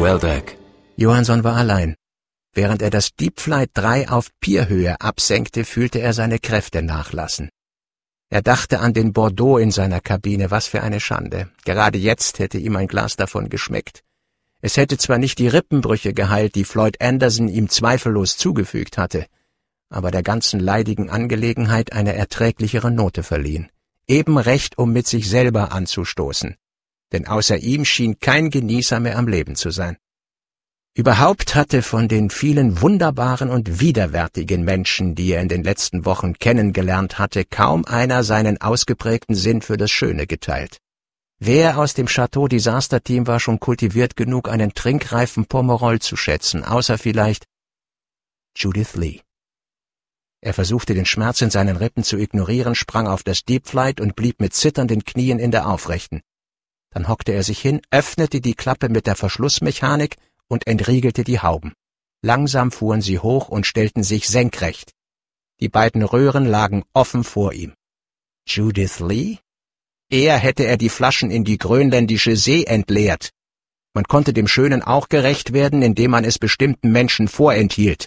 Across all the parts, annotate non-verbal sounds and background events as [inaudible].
Weldeck. Johansson war allein. Während er das Deep Flight 3 auf Pierhöhe absenkte, fühlte er seine Kräfte nachlassen. Er dachte an den Bordeaux in seiner Kabine, was für eine Schande. Gerade jetzt hätte ihm ein Glas davon geschmeckt. Es hätte zwar nicht die Rippenbrüche geheilt, die Floyd Anderson ihm zweifellos zugefügt hatte, aber der ganzen leidigen Angelegenheit eine erträglichere Note verliehen. Eben recht, um mit sich selber anzustoßen. Denn außer ihm schien kein Genießer mehr am Leben zu sein. Überhaupt hatte von den vielen wunderbaren und widerwärtigen Menschen, die er in den letzten Wochen kennengelernt hatte, kaum einer seinen ausgeprägten Sinn für das Schöne geteilt. Wer aus dem Chateau Disaster Team war schon kultiviert genug, einen trinkreifen Pomerol zu schätzen, außer vielleicht Judith Lee. Er versuchte den Schmerz in seinen Rippen zu ignorieren, sprang auf das Deep Flight und blieb mit zitternden Knien in der Aufrechten. Dann hockte er sich hin, öffnete die Klappe mit der Verschlussmechanik und entriegelte die Hauben. Langsam fuhren sie hoch und stellten sich senkrecht. Die beiden Röhren lagen offen vor ihm. Judith Lee? Eher hätte er die Flaschen in die grönländische See entleert. Man konnte dem Schönen auch gerecht werden, indem man es bestimmten Menschen vorenthielt.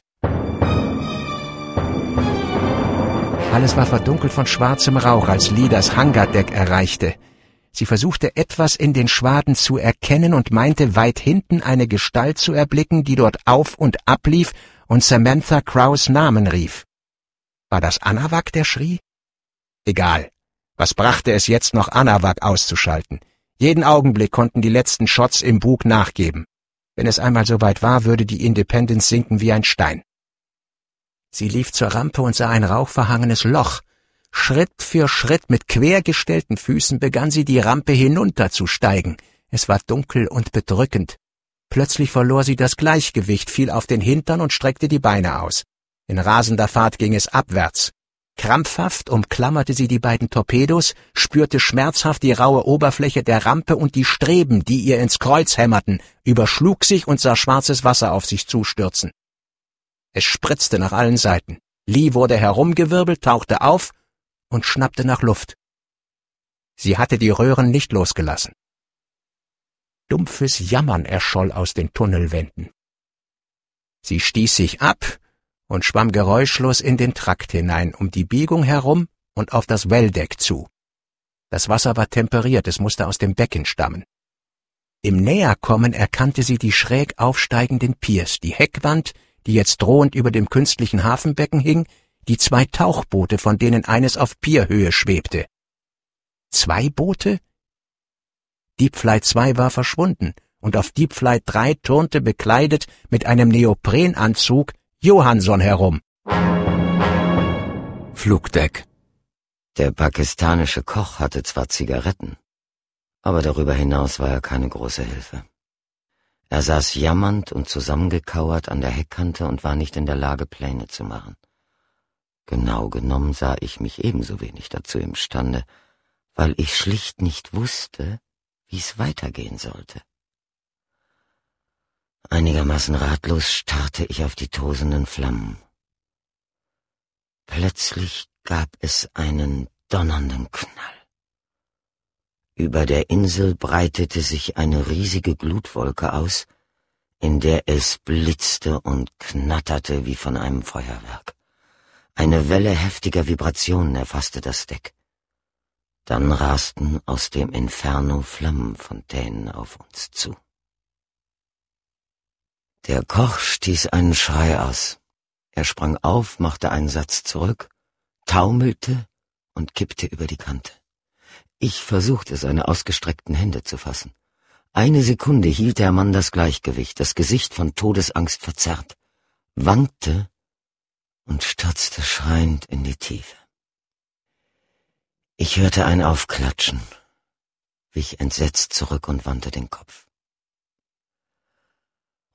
Alles war verdunkelt von schwarzem Rauch, als Lee das Hangardeck erreichte. Sie versuchte etwas in den Schwaden zu erkennen und meinte weit hinten eine Gestalt zu erblicken, die dort auf und ablief und Samantha Crows Namen rief. War das Anawak, der schrie? Egal. Was brachte es jetzt noch Anawak auszuschalten? Jeden Augenblick konnten die letzten Shots im Bug nachgeben. Wenn es einmal soweit war, würde die Independence sinken wie ein Stein. Sie lief zur Rampe und sah ein rauchverhangenes Loch, Schritt für Schritt mit quergestellten Füßen begann sie die Rampe hinunterzusteigen. Es war dunkel und bedrückend. Plötzlich verlor sie das Gleichgewicht, fiel auf den Hintern und streckte die Beine aus. In rasender Fahrt ging es abwärts. Krampfhaft umklammerte sie die beiden Torpedos, spürte schmerzhaft die raue Oberfläche der Rampe und die Streben, die ihr ins Kreuz hämmerten, überschlug sich und sah schwarzes Wasser auf sich zustürzen. Es spritzte nach allen Seiten. Lee wurde herumgewirbelt, tauchte auf und schnappte nach Luft. Sie hatte die Röhren nicht losgelassen. Dumpfes Jammern erscholl aus den Tunnelwänden. Sie stieß sich ab und schwamm geräuschlos in den Trakt hinein, um die Biegung herum und auf das Welldeck zu. Das Wasser war temperiert, es musste aus dem Becken stammen. Im Näherkommen erkannte sie die schräg aufsteigenden Piers, die Heckwand, die jetzt drohend über dem künstlichen Hafenbecken hing, die zwei Tauchboote, von denen eines auf Pierhöhe schwebte. Zwei Boote? Flight 2 war verschwunden, und auf Flight 3 turnte bekleidet mit einem Neoprenanzug Johansson herum. Flugdeck. Der pakistanische Koch hatte zwar Zigaretten, aber darüber hinaus war er keine große Hilfe. Er saß jammernd und zusammengekauert an der Heckkante und war nicht in der Lage, Pläne zu machen. Genau genommen sah ich mich ebenso wenig dazu imstande, weil ich schlicht nicht wusste, wie es weitergehen sollte. Einigermaßen ratlos starrte ich auf die tosenden Flammen. Plötzlich gab es einen donnernden Knall. Über der Insel breitete sich eine riesige Glutwolke aus, in der es blitzte und knatterte wie von einem Feuerwerk. Eine Welle heftiger Vibrationen erfasste das Deck. Dann rasten aus dem Inferno Flammenfontänen auf uns zu. Der Koch stieß einen Schrei aus. Er sprang auf, machte einen Satz zurück, taumelte und kippte über die Kante. Ich versuchte, seine ausgestreckten Hände zu fassen. Eine Sekunde hielt der Mann das Gleichgewicht, das Gesicht von Todesangst verzerrt, wankte und stürzte schreiend in die Tiefe. Ich hörte ein Aufklatschen, wich entsetzt zurück und wandte den Kopf.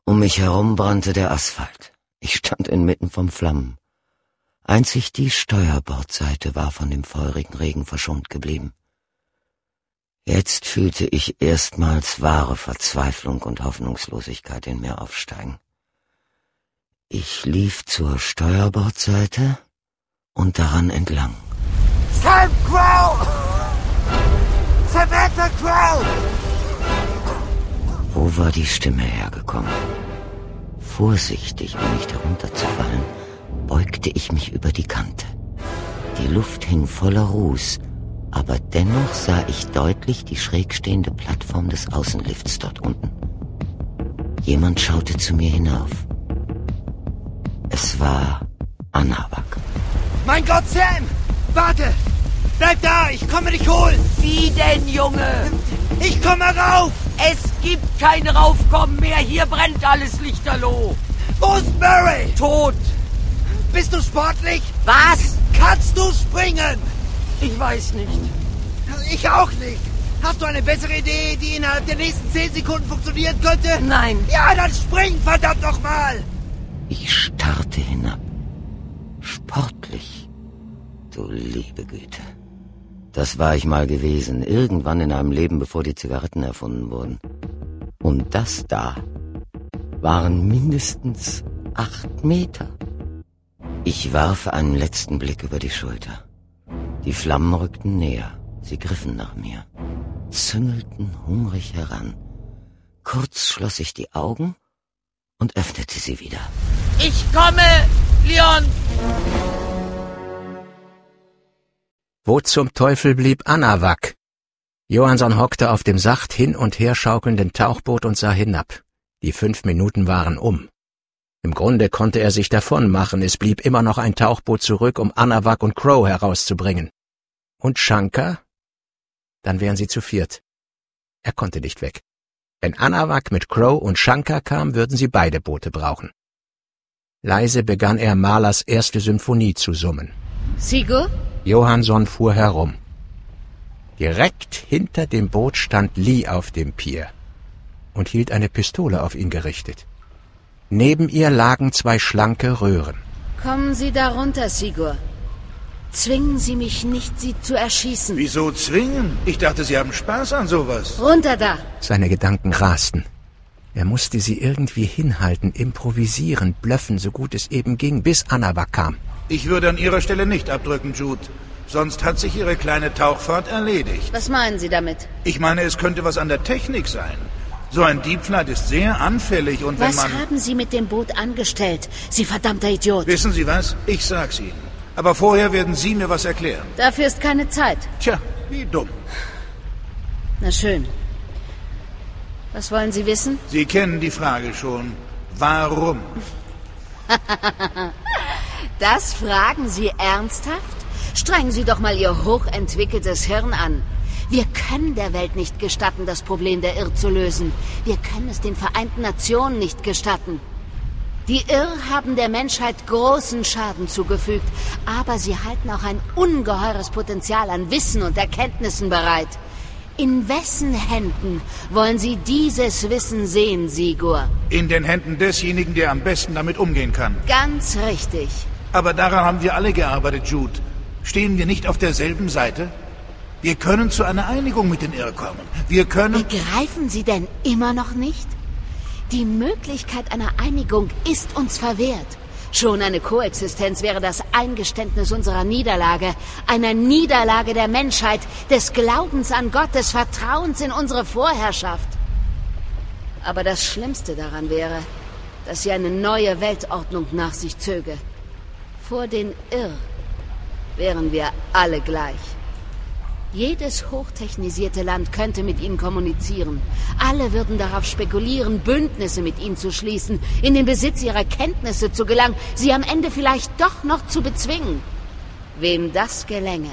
Um mich herum brannte der Asphalt. Ich stand inmitten vom Flammen. Einzig die Steuerbordseite war von dem feurigen Regen verschont geblieben. Jetzt fühlte ich erstmals wahre Verzweiflung und Hoffnungslosigkeit in mir aufsteigen. Ich lief zur Steuerbordseite und daran entlang. Sam Crow! Samantha Crow! Wo war die Stimme hergekommen? Vorsichtig, um nicht herunterzufallen, beugte ich mich über die Kante. Die Luft hing voller Ruß, aber dennoch sah ich deutlich die schräg stehende Plattform des Außenlifts dort unten. Jemand schaute zu mir hinauf. Es war Anabak. Mein Gott, Sam! Warte! Bleib da, ich komme dich holen! Wie denn, Junge? Ich komme rauf! Es gibt kein Raufkommen mehr, hier brennt alles lichterloh. Wo ist Murray? Tot. Bist du sportlich? Was? Kannst du springen? Ich weiß nicht. Ich auch nicht. Hast du eine bessere Idee, die innerhalb der nächsten zehn Sekunden funktionieren könnte? Nein. Ja, dann spring, verdammt nochmal! Ich starrte hinab. Sportlich. Du liebe Güte. Das war ich mal gewesen, irgendwann in einem Leben, bevor die Zigaretten erfunden wurden. Und das da waren mindestens acht Meter. Ich warf einen letzten Blick über die Schulter. Die Flammen rückten näher. Sie griffen nach mir, züngelten hungrig heran. Kurz schloss ich die Augen und öffnete sie wieder. Ich komme, Leon! Wo zum Teufel blieb Anawak? Johansson hockte auf dem sacht hin und her schaukelnden Tauchboot und sah hinab. Die fünf Minuten waren um. Im Grunde konnte er sich davon machen, es blieb immer noch ein Tauchboot zurück, um Anawak und Crow herauszubringen. Und Shankar? Dann wären sie zu viert. Er konnte nicht weg. Wenn Anawak mit Crow und Shankar kam, würden sie beide Boote brauchen. Leise begann er Malers erste Symphonie zu summen. Sigur? Johansson fuhr herum. Direkt hinter dem Boot stand Lee auf dem Pier und hielt eine Pistole auf ihn gerichtet. Neben ihr lagen zwei schlanke Röhren. Kommen Sie da runter, Sigur. Zwingen Sie mich nicht, Sie zu erschießen. Wieso zwingen? Ich dachte, Sie haben Spaß an sowas. Runter da! Seine Gedanken rasten. Er musste sie irgendwie hinhalten, improvisieren, blöffen, so gut es eben ging, bis Anawak kam. Ich würde an Ihrer Stelle nicht abdrücken, Jude. Sonst hat sich Ihre kleine Tauchfahrt erledigt. Was meinen Sie damit? Ich meine, es könnte was an der Technik sein. So ein Deep Flight ist sehr anfällig und wenn Was man... haben Sie mit dem Boot angestellt, Sie verdammter Idiot? Wissen Sie was? Ich sag's Ihnen. Aber vorher werden Sie mir was erklären. Dafür ist keine Zeit. Tja, wie dumm. Na schön. Was wollen Sie wissen? Sie kennen die Frage schon. Warum? [laughs] Das fragen Sie ernsthaft? Strengen Sie doch mal Ihr hochentwickeltes Hirn an. Wir können der Welt nicht gestatten, das Problem der Irr zu lösen. Wir können es den Vereinten Nationen nicht gestatten. Die Irr haben der Menschheit großen Schaden zugefügt, aber sie halten auch ein ungeheures Potenzial an Wissen und Erkenntnissen bereit. In wessen Händen wollen Sie dieses Wissen sehen, Sigur? In den Händen desjenigen, der am besten damit umgehen kann. Ganz richtig. Aber daran haben wir alle gearbeitet, Jude. Stehen wir nicht auf derselben Seite? Wir können zu einer Einigung mit den Irr kommen. Wir können... Begreifen Sie denn immer noch nicht? Die Möglichkeit einer Einigung ist uns verwehrt. Schon eine Koexistenz wäre das Eingeständnis unserer Niederlage, einer Niederlage der Menschheit, des Glaubens an Gott, des Vertrauens in unsere Vorherrschaft. Aber das Schlimmste daran wäre, dass sie eine neue Weltordnung nach sich zöge. Vor den Irr wären wir alle gleich. Jedes hochtechnisierte Land könnte mit ihnen kommunizieren. Alle würden darauf spekulieren, Bündnisse mit ihnen zu schließen, in den Besitz ihrer Kenntnisse zu gelangen, sie am Ende vielleicht doch noch zu bezwingen. Wem das gelänge,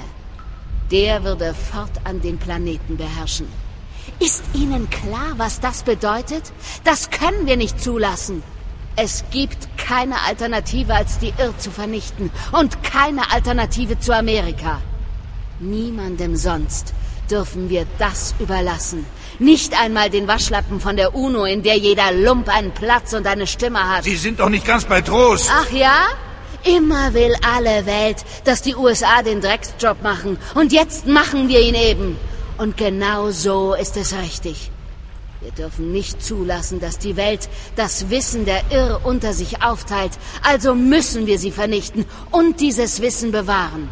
der würde fortan den Planeten beherrschen. Ist Ihnen klar, was das bedeutet? Das können wir nicht zulassen. Es gibt keine Alternative, als die Irr zu vernichten und keine Alternative zu Amerika. Niemandem sonst dürfen wir das überlassen. Nicht einmal den Waschlappen von der UNO, in der jeder Lump einen Platz und eine Stimme hat. Sie sind doch nicht ganz bei Trost. Ach ja? Immer will alle Welt, dass die USA den Drecksjob machen. Und jetzt machen wir ihn eben. Und genau so ist es richtig. Wir dürfen nicht zulassen, dass die Welt das Wissen der Irr unter sich aufteilt. Also müssen wir sie vernichten und dieses Wissen bewahren.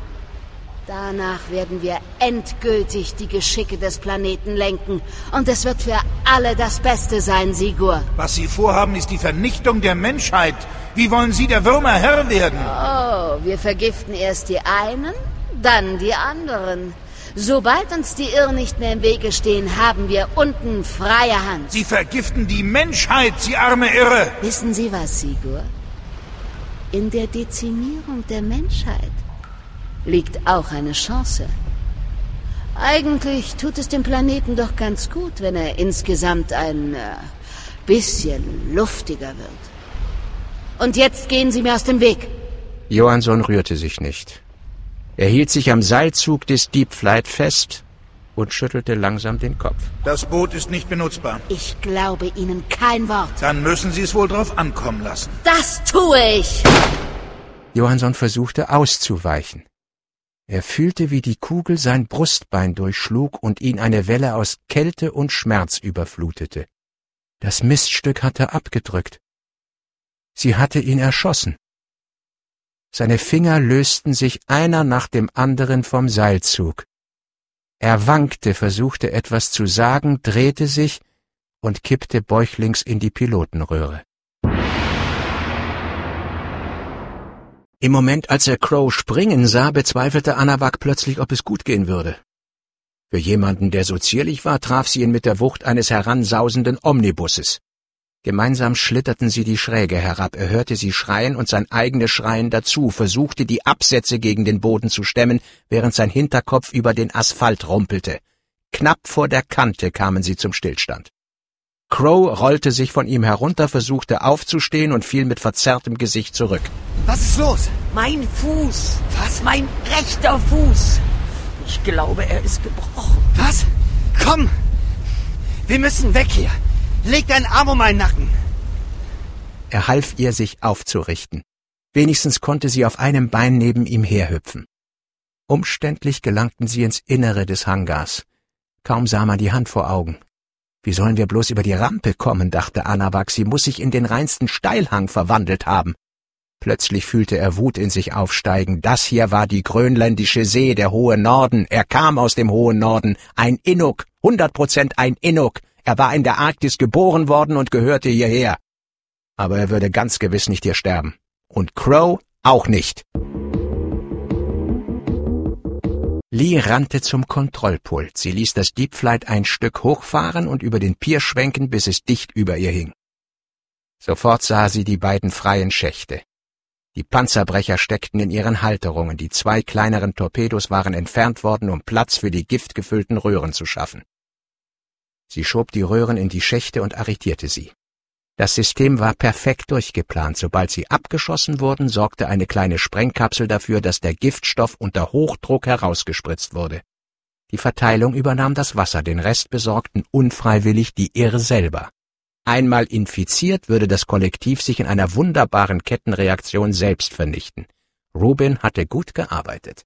Danach werden wir endgültig die Geschicke des Planeten lenken. Und es wird für alle das Beste sein, Sigur. Was Sie vorhaben, ist die Vernichtung der Menschheit. Wie wollen Sie der Würmer Herr werden? Oh, wir vergiften erst die einen, dann die anderen. Sobald uns die Irren nicht mehr im Wege stehen, haben wir unten freie Hand. Sie vergiften die Menschheit, Sie arme Irre! Wissen Sie was, Sigur? In der Dezimierung der Menschheit liegt auch eine Chance. Eigentlich tut es dem Planeten doch ganz gut, wenn er insgesamt ein äh, bisschen luftiger wird. Und jetzt gehen Sie mir aus dem Weg. Johansson rührte sich nicht. Er hielt sich am Seilzug des Deep Flight fest und schüttelte langsam den Kopf. Das Boot ist nicht benutzbar. Ich glaube Ihnen kein Wort. Dann müssen Sie es wohl drauf ankommen lassen. Das tue ich! Johansson versuchte auszuweichen. Er fühlte, wie die Kugel sein Brustbein durchschlug und ihn eine Welle aus Kälte und Schmerz überflutete. Das Miststück hatte abgedrückt. Sie hatte ihn erschossen. Seine Finger lösten sich einer nach dem anderen vom Seilzug. Er wankte, versuchte etwas zu sagen, drehte sich und kippte bäuchlings in die Pilotenröhre. Im Moment, als er Crow springen sah, bezweifelte Anawak plötzlich, ob es gut gehen würde. Für jemanden, der so zierlich war, traf sie ihn mit der Wucht eines heransausenden Omnibusses. Gemeinsam schlitterten sie die Schräge herab, er hörte sie schreien und sein eigenes Schreien dazu, versuchte die Absätze gegen den Boden zu stemmen, während sein Hinterkopf über den Asphalt rumpelte. Knapp vor der Kante kamen sie zum Stillstand. Crow rollte sich von ihm herunter, versuchte aufzustehen und fiel mit verzerrtem Gesicht zurück. Was ist los? Mein Fuß. Was? Mein rechter Fuß. Ich glaube, er ist gebrochen. Was? Komm! Wir müssen weg hier. Leg deinen Arm um meinen Nacken. Er half ihr, sich aufzurichten. Wenigstens konnte sie auf einem Bein neben ihm herhüpfen. Umständlich gelangten sie ins Innere des Hangars. Kaum sah man die Hand vor Augen. Wie sollen wir bloß über die Rampe kommen, dachte Anawak, sie muss sich in den reinsten Steilhang verwandelt haben. Plötzlich fühlte er Wut in sich aufsteigen. Das hier war die grönländische See, der hohe Norden. Er kam aus dem hohen Norden. Ein Inuk, hundert Prozent ein Inuk. Er war in der Arktis geboren worden und gehörte hierher. Aber er würde ganz gewiss nicht hier sterben. Und Crow auch nicht. Lee rannte zum Kontrollpult. Sie ließ das Deep Flight ein Stück hochfahren und über den Pier schwenken, bis es dicht über ihr hing. Sofort sah sie die beiden freien Schächte. Die Panzerbrecher steckten in ihren Halterungen, die zwei kleineren Torpedos waren entfernt worden, um Platz für die giftgefüllten Röhren zu schaffen. Sie schob die Röhren in die Schächte und arretierte sie. Das System war perfekt durchgeplant. Sobald sie abgeschossen wurden, sorgte eine kleine Sprengkapsel dafür, dass der Giftstoff unter Hochdruck herausgespritzt wurde. Die Verteilung übernahm das Wasser, den Rest besorgten unfreiwillig die Irre selber. Einmal infiziert, würde das Kollektiv sich in einer wunderbaren Kettenreaktion selbst vernichten. Rubin hatte gut gearbeitet.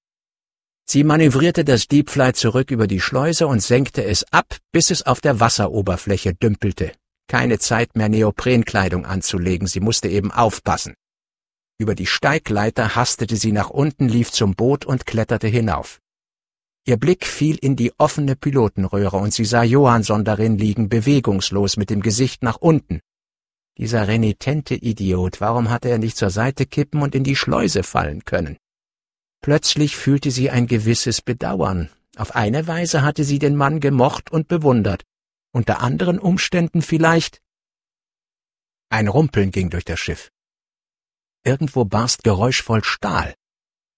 Sie manövrierte das Deep Flight zurück über die Schleuse und senkte es ab, bis es auf der Wasseroberfläche dümpelte keine Zeit mehr Neoprenkleidung anzulegen, sie musste eben aufpassen. Über die Steigleiter hastete sie nach unten, lief zum Boot und kletterte hinauf. Ihr Blick fiel in die offene Pilotenröhre und sie sah Johansson darin liegen, bewegungslos mit dem Gesicht nach unten. Dieser renitente Idiot, warum hatte er nicht zur Seite kippen und in die Schleuse fallen können? Plötzlich fühlte sie ein gewisses Bedauern. Auf eine Weise hatte sie den Mann gemocht und bewundert, unter anderen Umständen vielleicht. Ein Rumpeln ging durch das Schiff. Irgendwo barst geräuschvoll Stahl.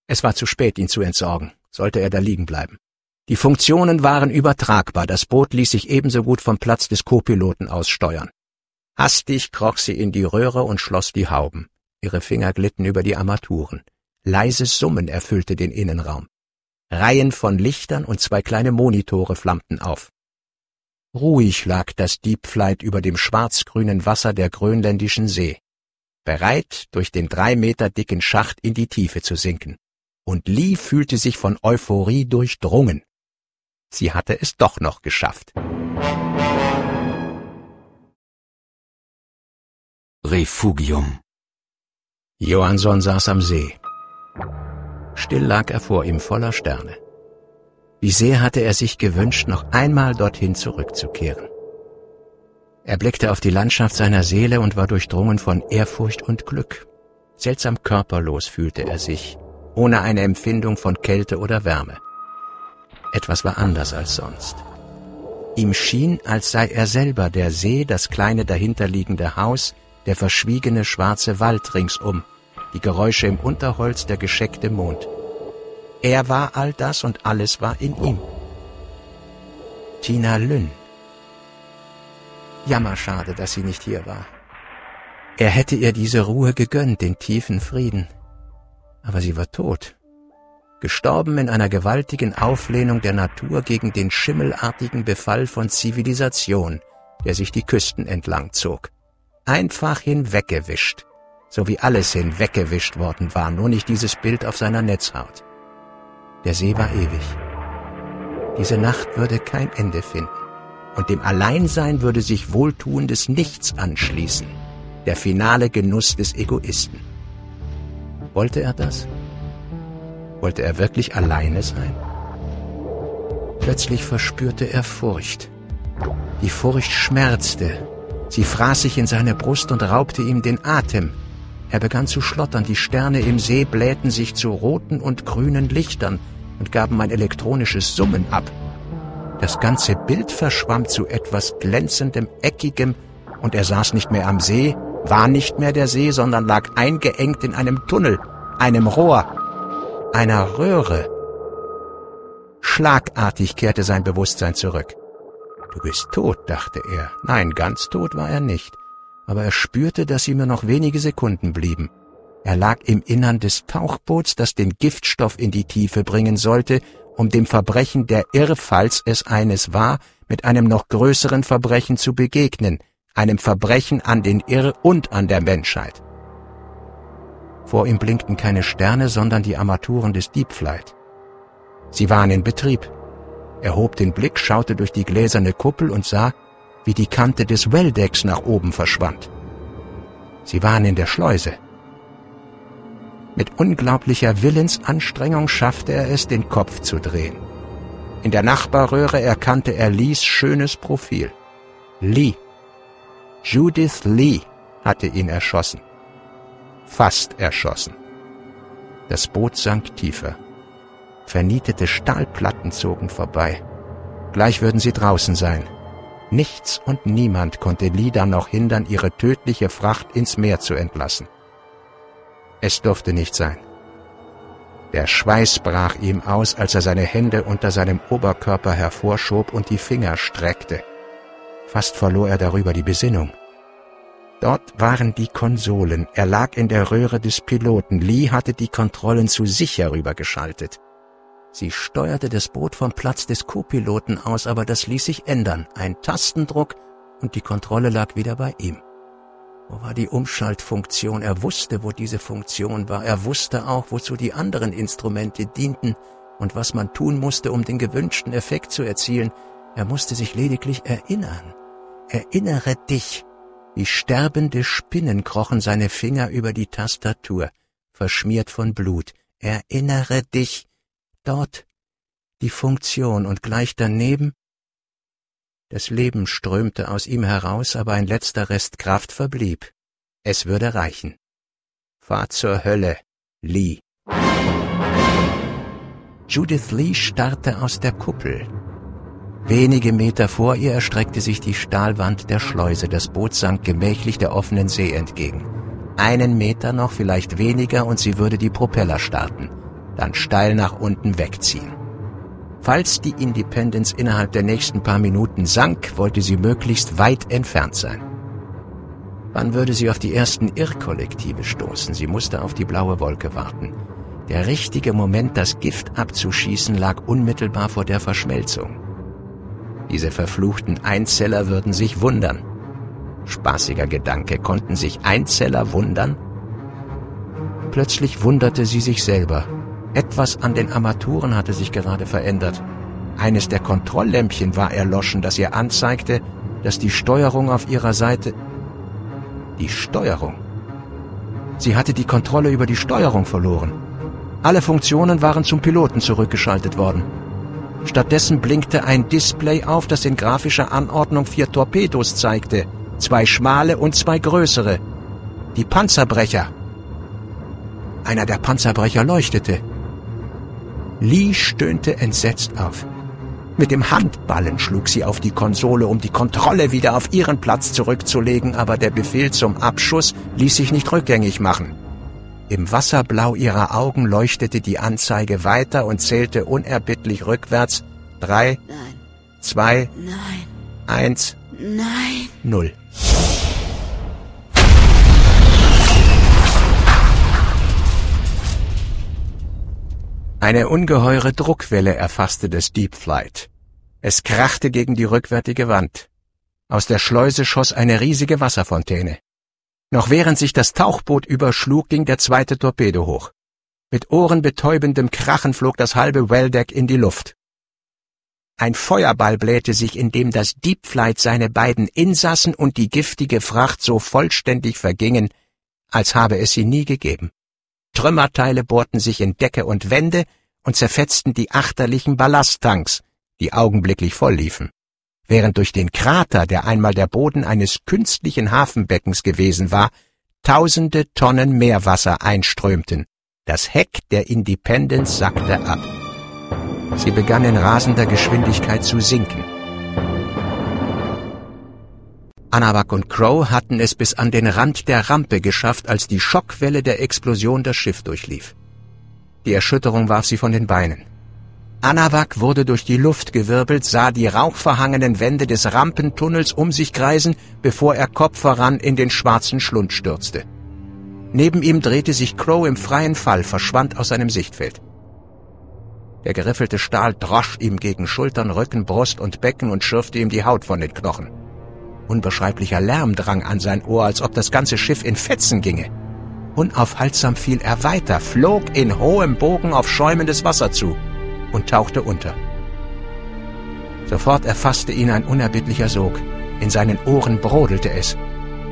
Es war zu spät, ihn zu entsorgen, sollte er da liegen bleiben. Die Funktionen waren übertragbar, das Boot ließ sich ebenso gut vom Platz des Co-Piloten aus steuern. Hastig kroch sie in die Röhre und schloss die Hauben. Ihre Finger glitten über die Armaturen. Leises Summen erfüllte den Innenraum. Reihen von Lichtern und zwei kleine Monitore flammten auf. Ruhig lag das Deep Flight über dem schwarzgrünen Wasser der grönländischen See, bereit, durch den drei Meter dicken Schacht in die Tiefe zu sinken. Und Lee fühlte sich von Euphorie durchdrungen. Sie hatte es doch noch geschafft. Refugium. Johansson saß am See. Still lag er vor ihm voller Sterne. Wie sehr hatte er sich gewünscht, noch einmal dorthin zurückzukehren. Er blickte auf die Landschaft seiner Seele und war durchdrungen von Ehrfurcht und Glück. Seltsam körperlos fühlte er sich, ohne eine Empfindung von Kälte oder Wärme. Etwas war anders als sonst. Ihm schien, als sei er selber der See, das kleine dahinterliegende Haus, der verschwiegene schwarze Wald ringsum, die Geräusche im Unterholz, der gescheckte Mond. Er war all das und alles war in ihm. Tina Lynn. Jammerschade, dass sie nicht hier war. Er hätte ihr diese Ruhe gegönnt, den tiefen Frieden. Aber sie war tot. Gestorben in einer gewaltigen Auflehnung der Natur gegen den schimmelartigen Befall von Zivilisation, der sich die Küsten entlang zog. Einfach hinweggewischt, so wie alles hinweggewischt worden war, nur nicht dieses Bild auf seiner Netzhaut. Der See war ewig. Diese Nacht würde kein Ende finden. Und dem Alleinsein würde sich wohltuendes Nichts anschließen. Der finale Genuss des Egoisten. Wollte er das? Wollte er wirklich alleine sein? Plötzlich verspürte er Furcht. Die Furcht schmerzte. Sie fraß sich in seine Brust und raubte ihm den Atem. Er begann zu schlottern, die Sterne im See blähten sich zu roten und grünen Lichtern und gaben ein elektronisches Summen ab. Das ganze Bild verschwamm zu etwas glänzendem, eckigem, und er saß nicht mehr am See, war nicht mehr der See, sondern lag eingeengt in einem Tunnel, einem Rohr, einer Röhre. Schlagartig kehrte sein Bewusstsein zurück. Du bist tot, dachte er. Nein, ganz tot war er nicht aber er spürte, dass ihm nur noch wenige Sekunden blieben. Er lag im Innern des Tauchboots, das den Giftstoff in die Tiefe bringen sollte, um dem Verbrechen der Irr, falls es eines war, mit einem noch größeren Verbrechen zu begegnen, einem Verbrechen an den Irr und an der Menschheit. Vor ihm blinkten keine Sterne, sondern die Armaturen des Deep Flight. Sie waren in Betrieb. Er hob den Blick, schaute durch die gläserne Kuppel und sah, wie die Kante des Welldecks nach oben verschwand. Sie waren in der Schleuse. Mit unglaublicher Willensanstrengung schaffte er es, den Kopf zu drehen. In der Nachbarröhre erkannte er Lees schönes Profil. Lee. Judith Lee hatte ihn erschossen. Fast erschossen. Das Boot sank tiefer. Vernietete Stahlplatten zogen vorbei. Gleich würden sie draußen sein. Nichts und niemand konnte Lida noch hindern, ihre tödliche Fracht ins Meer zu entlassen. Es durfte nicht sein. Der Schweiß brach ihm aus, als er seine Hände unter seinem Oberkörper hervorschob und die Finger streckte. Fast verlor er darüber die Besinnung. Dort waren die Konsolen. Er lag in der Röhre des Piloten. Lee hatte die Kontrollen zu sich herübergeschaltet. Sie steuerte das Boot vom Platz des Co-Piloten aus, aber das ließ sich ändern. Ein Tastendruck und die Kontrolle lag wieder bei ihm. Wo war die Umschaltfunktion? Er wusste, wo diese Funktion war. Er wusste auch, wozu die anderen Instrumente dienten und was man tun musste, um den gewünschten Effekt zu erzielen. Er musste sich lediglich erinnern. Erinnere dich. Wie sterbende Spinnen krochen seine Finger über die Tastatur, verschmiert von Blut. Erinnere dich dort die Funktion und gleich daneben das Leben strömte aus ihm heraus, aber ein letzter Rest Kraft verblieb. Es würde reichen. Fahr zur Hölle, Lee. Judith Lee starrte aus der Kuppel. Wenige Meter vor ihr erstreckte sich die Stahlwand der Schleuse. Das Boot sank gemächlich der offenen See entgegen. Einen Meter noch, vielleicht weniger, und sie würde die Propeller starten dann steil nach unten wegziehen. Falls die Independence innerhalb der nächsten paar Minuten sank, wollte sie möglichst weit entfernt sein. Wann würde sie auf die ersten Irrkollektive stoßen? Sie musste auf die blaue Wolke warten. Der richtige Moment, das Gift abzuschießen, lag unmittelbar vor der Verschmelzung. Diese verfluchten Einzeller würden sich wundern. Spaßiger Gedanke, konnten sich Einzeller wundern? Plötzlich wunderte sie sich selber etwas an den Armaturen hatte sich gerade verändert. Eines der Kontrolllämpchen war erloschen, das ihr anzeigte, dass die Steuerung auf ihrer Seite... Die Steuerung? Sie hatte die Kontrolle über die Steuerung verloren. Alle Funktionen waren zum Piloten zurückgeschaltet worden. Stattdessen blinkte ein Display auf, das in grafischer Anordnung vier Torpedos zeigte, zwei schmale und zwei größere. Die Panzerbrecher. Einer der Panzerbrecher leuchtete. Lee stöhnte entsetzt auf. Mit dem Handballen schlug sie auf die Konsole, um die Kontrolle wieder auf ihren Platz zurückzulegen, aber der Befehl zum Abschuss ließ sich nicht rückgängig machen. Im Wasserblau ihrer Augen leuchtete die Anzeige weiter und zählte unerbittlich rückwärts. Drei, Nein, zwei, nein, eins, nein. null. Eine ungeheure Druckwelle erfasste das Deep Flight. Es krachte gegen die rückwärtige Wand. Aus der Schleuse schoss eine riesige Wasserfontäne. Noch während sich das Tauchboot überschlug, ging der zweite Torpedo hoch. Mit ohrenbetäubendem Krachen flog das halbe Welldeck in die Luft. Ein Feuerball blähte sich, indem das Deep Flight seine beiden Insassen und die giftige Fracht so vollständig vergingen, als habe es sie nie gegeben. Trümmerteile bohrten sich in Decke und Wände und zerfetzten die achterlichen Ballasttanks, die augenblicklich voll liefen. Während durch den Krater, der einmal der Boden eines künstlichen Hafenbeckens gewesen war, tausende Tonnen Meerwasser einströmten. Das Heck der Independence sackte ab. Sie begann in rasender Geschwindigkeit zu sinken. Anabak und Crow hatten es bis an den Rand der Rampe geschafft, als die Schockwelle der Explosion das Schiff durchlief. Die Erschütterung warf sie von den Beinen. Anawak wurde durch die Luft gewirbelt, sah die rauchverhangenen Wände des Rampentunnels um sich kreisen, bevor er Kopf voran in den schwarzen Schlund stürzte. Neben ihm drehte sich Crow im freien Fall, verschwand aus seinem Sichtfeld. Der geriffelte Stahl drosch ihm gegen Schultern, Rücken, Brust und Becken und schürfte ihm die Haut von den Knochen. Unbeschreiblicher Lärm drang an sein Ohr, als ob das ganze Schiff in Fetzen ginge. Unaufhaltsam fiel er weiter, flog in hohem Bogen auf schäumendes Wasser zu und tauchte unter. Sofort erfasste ihn ein unerbittlicher Sog. In seinen Ohren brodelte es.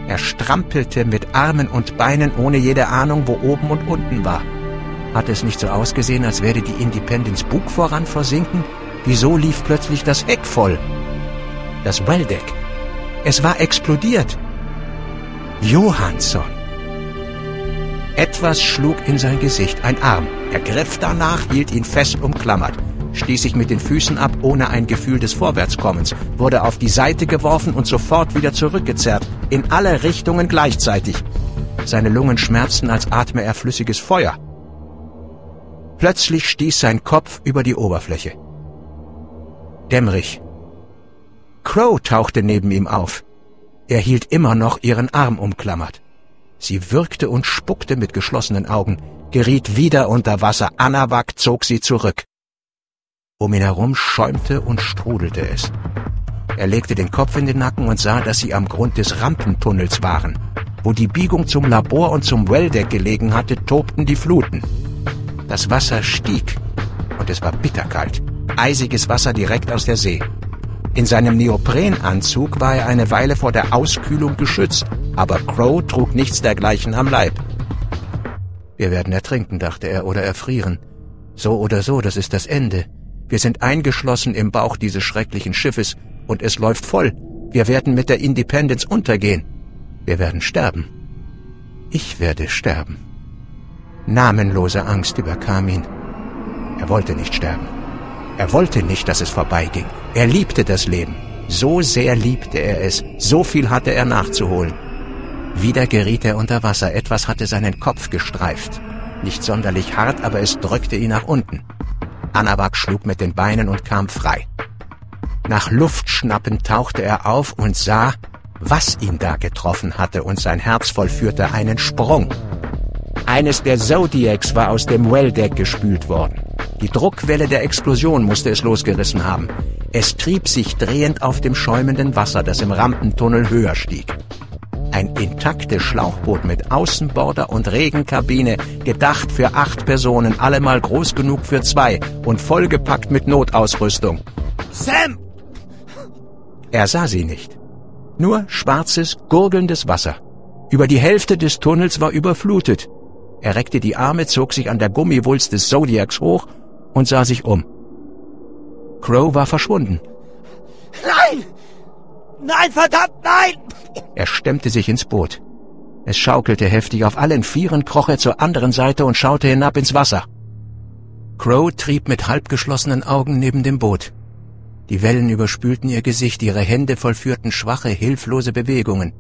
Er strampelte mit Armen und Beinen ohne jede Ahnung, wo oben und unten war. Hatte es nicht so ausgesehen, als werde die Independence Bug voran versinken? Wieso lief plötzlich das Heck voll? Das Welldeck. Es war explodiert. Johansson. Etwas schlug in sein Gesicht, ein Arm. Er griff danach, hielt ihn fest umklammert, stieß sich mit den Füßen ab, ohne ein Gefühl des Vorwärtskommens, wurde auf die Seite geworfen und sofort wieder zurückgezerrt, in alle Richtungen gleichzeitig. Seine Lungen schmerzten, als atme er flüssiges Feuer. Plötzlich stieß sein Kopf über die Oberfläche. Dämmerig. Crow tauchte neben ihm auf. Er hielt immer noch ihren Arm umklammert. Sie würgte und spuckte mit geschlossenen Augen, geriet wieder unter Wasser. Anawak zog sie zurück. Um ihn herum schäumte und strudelte es. Er legte den Kopf in den Nacken und sah, dass sie am Grund des Rampentunnels waren. Wo die Biegung zum Labor und zum Welldeck gelegen hatte, tobten die Fluten. Das Wasser stieg und es war bitterkalt. Eisiges Wasser direkt aus der See. In seinem Neoprenanzug war er eine Weile vor der Auskühlung geschützt, aber Crow trug nichts dergleichen am Leib. Wir werden ertrinken, dachte er, oder erfrieren. So oder so, das ist das Ende. Wir sind eingeschlossen im Bauch dieses schrecklichen Schiffes und es läuft voll. Wir werden mit der Independence untergehen. Wir werden sterben. Ich werde sterben. Namenlose Angst überkam ihn. Er wollte nicht sterben. Er wollte nicht, dass es vorbeiging. Er liebte das Leben. So sehr liebte er es. So viel hatte er nachzuholen. Wieder geriet er unter Wasser. Etwas hatte seinen Kopf gestreift. Nicht sonderlich hart, aber es drückte ihn nach unten. Anawak schlug mit den Beinen und kam frei. Nach Luft schnappend tauchte er auf und sah, was ihn da getroffen hatte, und sein Herz vollführte einen Sprung. Eines der Zodiacs war aus dem Welldeck gespült worden. Die Druckwelle der Explosion musste es losgerissen haben. Es trieb sich drehend auf dem schäumenden Wasser, das im Rampentunnel höher stieg. Ein intaktes Schlauchboot mit Außenborder und Regenkabine, gedacht für acht Personen, allemal groß genug für zwei und vollgepackt mit Notausrüstung. Sam! Er sah sie nicht. Nur schwarzes, gurgelndes Wasser. Über die Hälfte des Tunnels war überflutet. Er reckte die Arme, zog sich an der Gummiwulst des Zodiacs hoch und sah sich um. Crow war verschwunden. Nein! Nein, verdammt, nein! Er stemmte sich ins Boot. Es schaukelte heftig. Auf allen Vieren kroch er zur anderen Seite und schaute hinab ins Wasser. Crow trieb mit halbgeschlossenen Augen neben dem Boot. Die Wellen überspülten ihr Gesicht, ihre Hände vollführten schwache, hilflose Bewegungen.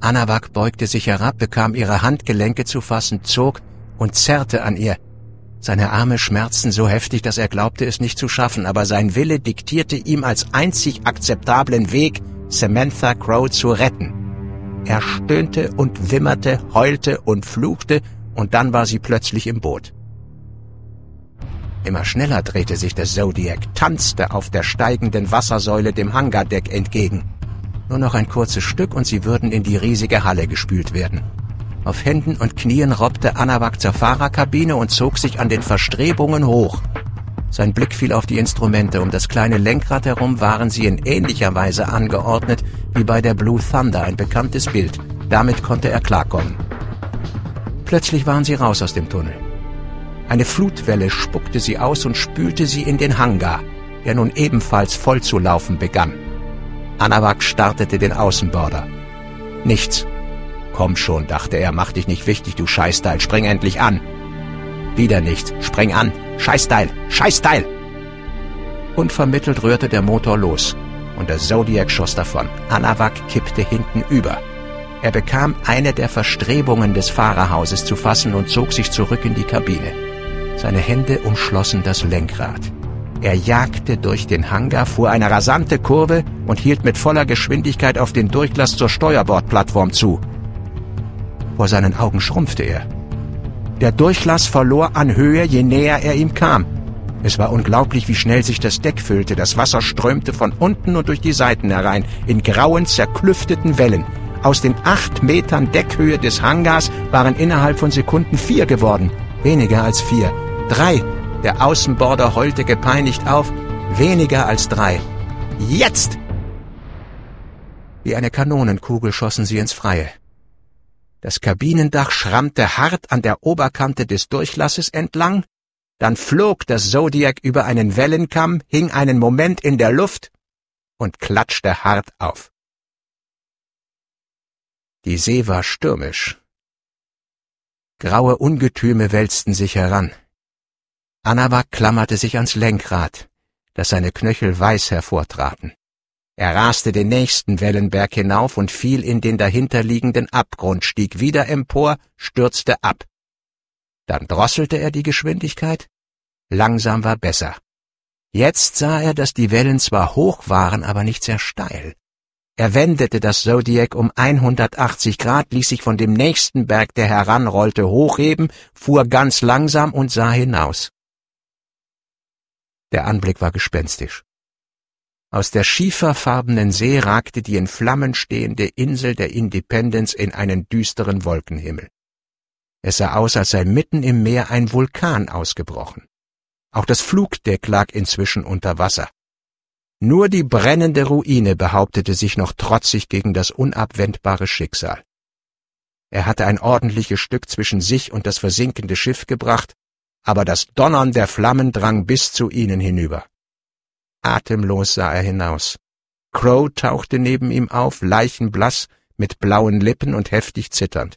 Anawak beugte sich herab, bekam ihre Handgelenke zu fassen, zog und zerrte an ihr. Seine Arme schmerzten so heftig, dass er glaubte, es nicht zu schaffen, aber sein Wille diktierte ihm als einzig akzeptablen Weg, Samantha Crow zu retten. Er stöhnte und wimmerte, heulte und fluchte, und dann war sie plötzlich im Boot. Immer schneller drehte sich der Zodiac, tanzte auf der steigenden Wassersäule dem Hangardeck entgegen. Nur noch ein kurzes Stück und sie würden in die riesige Halle gespült werden. Auf Händen und Knien robbte Anawak zur Fahrerkabine und zog sich an den Verstrebungen hoch. Sein Blick fiel auf die Instrumente. Um das kleine Lenkrad herum waren sie in ähnlicher Weise angeordnet wie bei der Blue Thunder, ein bekanntes Bild. Damit konnte er klarkommen. Plötzlich waren sie raus aus dem Tunnel. Eine Flutwelle spuckte sie aus und spülte sie in den Hangar, der nun ebenfalls voll zu laufen begann. Anawak startete den Außenborder. Nichts. Komm schon, dachte er, mach dich nicht wichtig, du Scheißteil, spring endlich an. Wieder nichts, spring an, Scheißteil, Scheißteil! Unvermittelt rührte der Motor los und der Zodiac schoss davon. Anawak kippte hinten über. Er bekam eine der Verstrebungen des Fahrerhauses zu fassen und zog sich zurück in die Kabine. Seine Hände umschlossen das Lenkrad. Er jagte durch den Hangar, fuhr eine rasante Kurve und hielt mit voller Geschwindigkeit auf den Durchlass zur Steuerbordplattform zu. Vor seinen Augen schrumpfte er. Der Durchlass verlor an Höhe, je näher er ihm kam. Es war unglaublich, wie schnell sich das Deck füllte. Das Wasser strömte von unten und durch die Seiten herein, in grauen, zerklüfteten Wellen. Aus den acht Metern Deckhöhe des Hangars waren innerhalb von Sekunden vier geworden. Weniger als vier. Drei. Der Außenborder heulte gepeinigt auf. Weniger als drei. Jetzt! Wie eine Kanonenkugel schossen sie ins Freie. Das Kabinendach schrammte hart an der Oberkante des Durchlasses entlang, dann flog das Zodiac über einen Wellenkamm, hing einen Moment in der Luft und klatschte hart auf. Die See war stürmisch. Graue Ungetüme wälzten sich heran. Anawak klammerte sich ans Lenkrad, dass seine Knöchel weiß hervortraten. Er raste den nächsten Wellenberg hinauf und fiel in den dahinterliegenden Abgrund, stieg wieder empor, stürzte ab. Dann drosselte er die Geschwindigkeit. Langsam war besser. Jetzt sah er, dass die Wellen zwar hoch waren, aber nicht sehr steil. Er wendete das Zodiac um 180 Grad, ließ sich von dem nächsten Berg, der heranrollte, hochheben, fuhr ganz langsam und sah hinaus. Der Anblick war gespenstisch. Aus der schieferfarbenen See ragte die in Flammen stehende Insel der Independence in einen düsteren Wolkenhimmel. Es sah aus, als sei mitten im Meer ein Vulkan ausgebrochen. Auch das Flugdeck lag inzwischen unter Wasser. Nur die brennende Ruine behauptete sich noch trotzig gegen das unabwendbare Schicksal. Er hatte ein ordentliches Stück zwischen sich und das versinkende Schiff gebracht aber das Donnern der Flammen drang bis zu ihnen hinüber. Atemlos sah er hinaus. Crow tauchte neben ihm auf, leichenblass, mit blauen Lippen und heftig zitternd.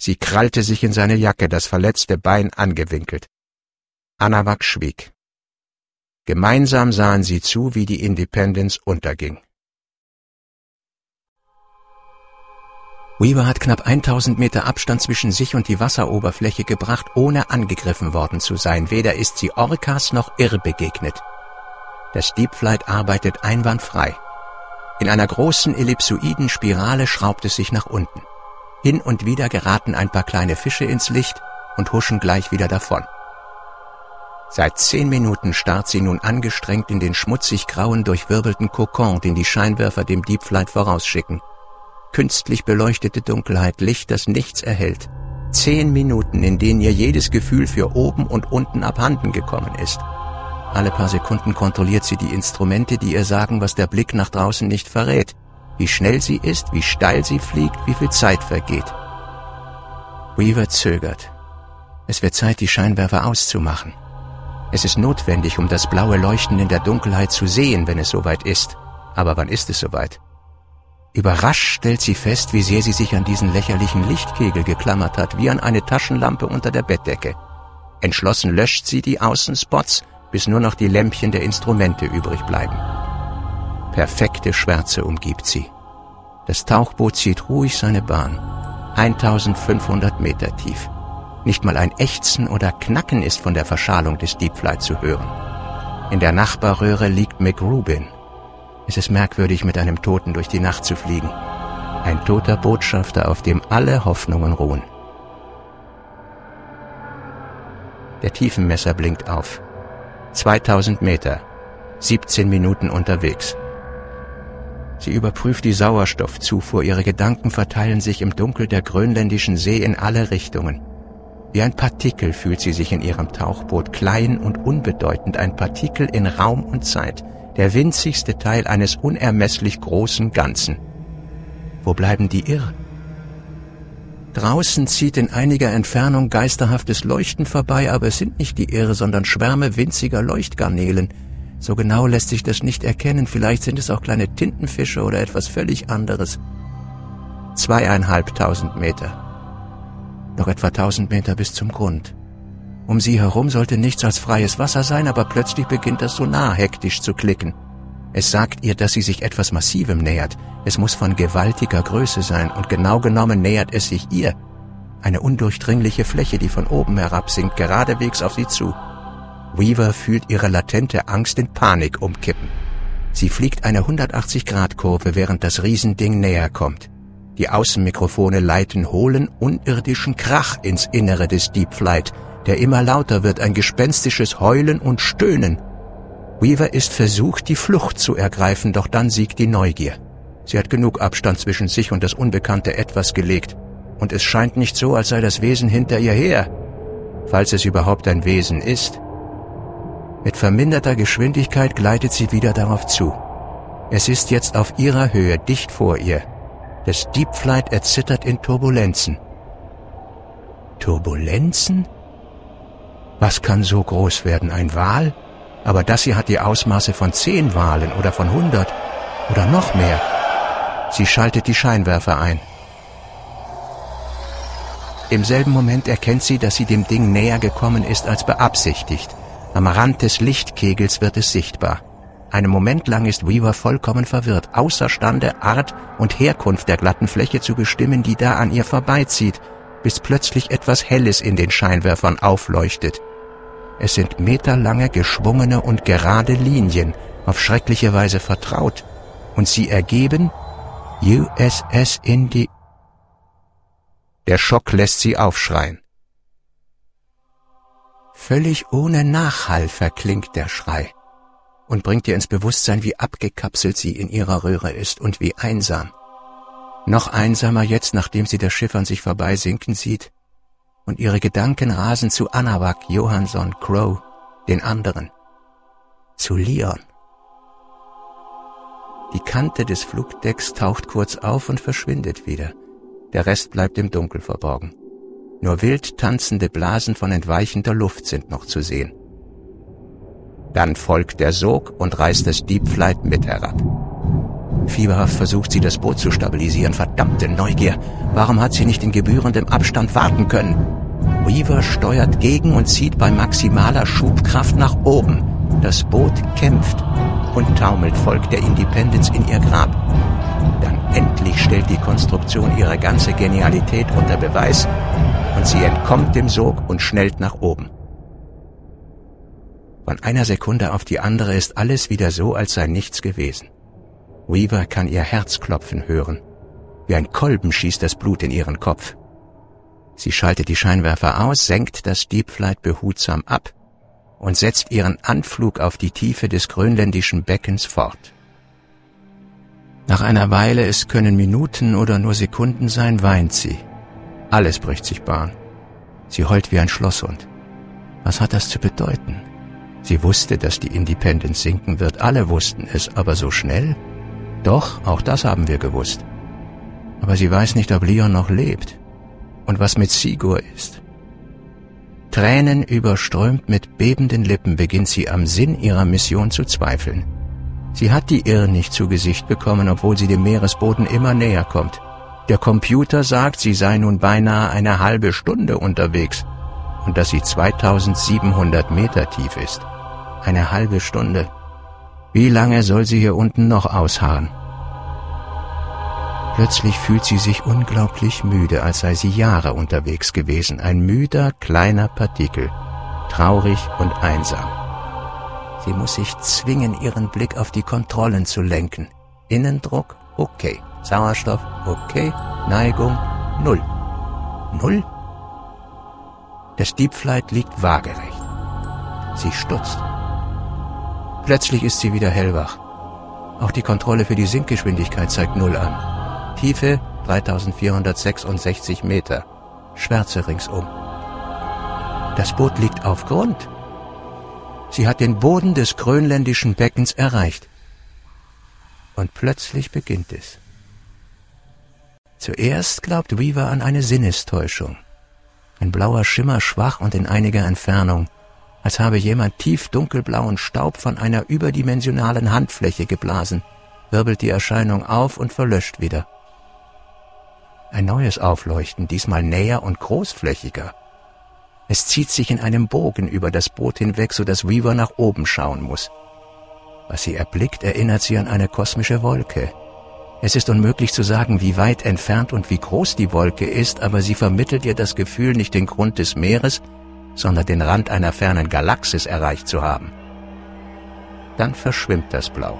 Sie krallte sich in seine Jacke, das verletzte Bein angewinkelt. Anawak schwieg. Gemeinsam sahen sie zu, wie die Independence unterging. Weaver hat knapp 1000 Meter Abstand zwischen sich und die Wasseroberfläche gebracht, ohne angegriffen worden zu sein. Weder ist sie Orcas noch Irr begegnet. Das Deep Flight arbeitet einwandfrei. In einer großen ellipsoiden Spirale schraubt es sich nach unten. Hin und wieder geraten ein paar kleine Fische ins Licht und huschen gleich wieder davon. Seit zehn Minuten starrt sie nun angestrengt in den schmutzig grauen, durchwirbelten Kokon, den die Scheinwerfer dem Deep Flight vorausschicken künstlich beleuchtete Dunkelheit, Licht, das nichts erhält. Zehn Minuten, in denen ihr jedes Gefühl für oben und unten abhanden gekommen ist. Alle paar Sekunden kontrolliert sie die Instrumente, die ihr sagen, was der Blick nach draußen nicht verrät. Wie schnell sie ist, wie steil sie fliegt, wie viel Zeit vergeht. Weaver zögert. Es wird Zeit, die Scheinwerfer auszumachen. Es ist notwendig, um das blaue Leuchten in der Dunkelheit zu sehen, wenn es soweit ist. Aber wann ist es soweit? Überrascht stellt sie fest, wie sehr sie sich an diesen lächerlichen Lichtkegel geklammert hat, wie an eine Taschenlampe unter der Bettdecke. Entschlossen löscht sie die Außenspots, bis nur noch die Lämpchen der Instrumente übrig bleiben. Perfekte Schwärze umgibt sie. Das Tauchboot zieht ruhig seine Bahn. 1500 Meter tief. Nicht mal ein Ächzen oder Knacken ist von der Verschalung des Deepflight zu hören. In der Nachbarröhre liegt McRubin. Es ist merkwürdig, mit einem Toten durch die Nacht zu fliegen. Ein toter Botschafter, auf dem alle Hoffnungen ruhen. Der Tiefenmesser blinkt auf. 2000 Meter. 17 Minuten unterwegs. Sie überprüft die Sauerstoffzufuhr. Ihre Gedanken verteilen sich im Dunkel der grönländischen See in alle Richtungen. Wie ein Partikel fühlt sie sich in ihrem Tauchboot, klein und unbedeutend, ein Partikel in Raum und Zeit, der winzigste Teil eines unermesslich großen Ganzen. Wo bleiben die Irren? Draußen zieht in einiger Entfernung geisterhaftes Leuchten vorbei, aber es sind nicht die Irre, sondern Schwärme winziger Leuchtgarnelen. So genau lässt sich das nicht erkennen, vielleicht sind es auch kleine Tintenfische oder etwas völlig anderes. Zweieinhalbtausend Meter. Noch etwa tausend Meter bis zum Grund. Um sie herum sollte nichts als freies Wasser sein, aber plötzlich beginnt das Sonar hektisch zu klicken. Es sagt ihr, dass sie sich etwas Massivem nähert. Es muss von gewaltiger Größe sein und genau genommen nähert es sich ihr. Eine undurchdringliche Fläche, die von oben herab sinkt, geradewegs auf sie zu. Weaver fühlt ihre latente Angst in Panik umkippen. Sie fliegt eine 180-Grad-Kurve, während das Riesending näher kommt. Die Außenmikrofone leiten hohlen, unirdischen Krach ins Innere des Deep Flight, der immer lauter wird, ein gespenstisches Heulen und Stöhnen. Weaver ist versucht, die Flucht zu ergreifen, doch dann siegt die Neugier. Sie hat genug Abstand zwischen sich und das unbekannte Etwas gelegt, und es scheint nicht so, als sei das Wesen hinter ihr her, falls es überhaupt ein Wesen ist. Mit verminderter Geschwindigkeit gleitet sie wieder darauf zu. Es ist jetzt auf ihrer Höhe, dicht vor ihr. Das Deep Flight erzittert in Turbulenzen. Turbulenzen? Was kann so groß werden? Ein Wal? Aber das hier hat die Ausmaße von zehn Walen oder von hundert oder noch mehr. Sie schaltet die Scheinwerfer ein. Im selben Moment erkennt sie, dass sie dem Ding näher gekommen ist als beabsichtigt. Am Rand des Lichtkegels wird es sichtbar. Einen Moment lang ist Weaver vollkommen verwirrt, außerstande, Art und Herkunft der glatten Fläche zu bestimmen, die da an ihr vorbeizieht, bis plötzlich etwas Helles in den Scheinwerfern aufleuchtet. Es sind meterlange, geschwungene und gerade Linien, auf schreckliche Weise vertraut, und sie ergeben USS Indi. Der Schock lässt sie aufschreien. Völlig ohne Nachhall verklingt der Schrei und bringt ihr ins Bewusstsein, wie abgekapselt sie in ihrer Röhre ist und wie einsam. Noch einsamer jetzt, nachdem sie das Schiff an sich vorbeisinken sieht, und ihre Gedanken rasen zu Anawak, Johansson, Crow, den anderen, zu Leon. Die Kante des Flugdecks taucht kurz auf und verschwindet wieder. Der Rest bleibt im Dunkel verborgen. Nur wild tanzende Blasen von entweichender Luft sind noch zu sehen. Dann folgt der Sog und reißt das Deep Flight mit herab. Fieberhaft versucht sie, das Boot zu stabilisieren. Verdammte Neugier. Warum hat sie nicht in gebührendem Abstand warten können? Weaver steuert gegen und zieht bei maximaler Schubkraft nach oben. Das Boot kämpft und taumelt folgt der Independence in ihr Grab. Dann endlich stellt die Konstruktion ihre ganze Genialität unter Beweis und sie entkommt dem Sog und schnellt nach oben. Von einer Sekunde auf die andere ist alles wieder so, als sei nichts gewesen. Weaver kann ihr Herz klopfen hören. Wie ein Kolben schießt das Blut in ihren Kopf. Sie schaltet die Scheinwerfer aus, senkt das Deep Flight behutsam ab und setzt ihren Anflug auf die Tiefe des grönländischen Beckens fort. Nach einer Weile, es können Minuten oder nur Sekunden sein, weint sie. Alles bricht sich Bahn. Sie heult wie ein Schlosshund. Was hat das zu bedeuten? Sie wusste, dass die Independence sinken wird. Alle wussten es, aber so schnell? Doch, auch das haben wir gewusst. Aber sie weiß nicht, ob Leon noch lebt und was mit Sigur ist. Tränen überströmt mit bebenden Lippen beginnt sie am Sinn ihrer Mission zu zweifeln. Sie hat die Irr nicht zu Gesicht bekommen, obwohl sie dem Meeresboden immer näher kommt. Der Computer sagt, sie sei nun beinahe eine halbe Stunde unterwegs und dass sie 2700 Meter tief ist. Eine halbe Stunde. Wie lange soll sie hier unten noch ausharren? Plötzlich fühlt sie sich unglaublich müde, als sei sie Jahre unterwegs gewesen. Ein müder, kleiner Partikel. Traurig und einsam. Sie muss sich zwingen, ihren Blick auf die Kontrollen zu lenken. Innendruck, okay. Sauerstoff, okay. Neigung, null. Null? Das Deep Flight liegt waagerecht. Sie stutzt. Plötzlich ist sie wieder hellwach. Auch die Kontrolle für die Sinkgeschwindigkeit zeigt Null an. Tiefe 3466 Meter. Schwärze ringsum. Das Boot liegt auf Grund. Sie hat den Boden des grönländischen Beckens erreicht. Und plötzlich beginnt es. Zuerst glaubt Weaver an eine Sinnestäuschung. Ein blauer Schimmer schwach und in einiger Entfernung, als habe jemand tief dunkelblauen Staub von einer überdimensionalen Handfläche geblasen, wirbelt die Erscheinung auf und verlöscht wieder. Ein neues Aufleuchten, diesmal näher und großflächiger. Es zieht sich in einem Bogen über das Boot hinweg, so dass Weaver nach oben schauen muss. Was sie erblickt, erinnert sie an eine kosmische Wolke. Es ist unmöglich zu sagen, wie weit entfernt und wie groß die Wolke ist, aber sie vermittelt ihr das Gefühl, nicht den Grund des Meeres, sondern den Rand einer fernen Galaxis erreicht zu haben. Dann verschwimmt das Blau.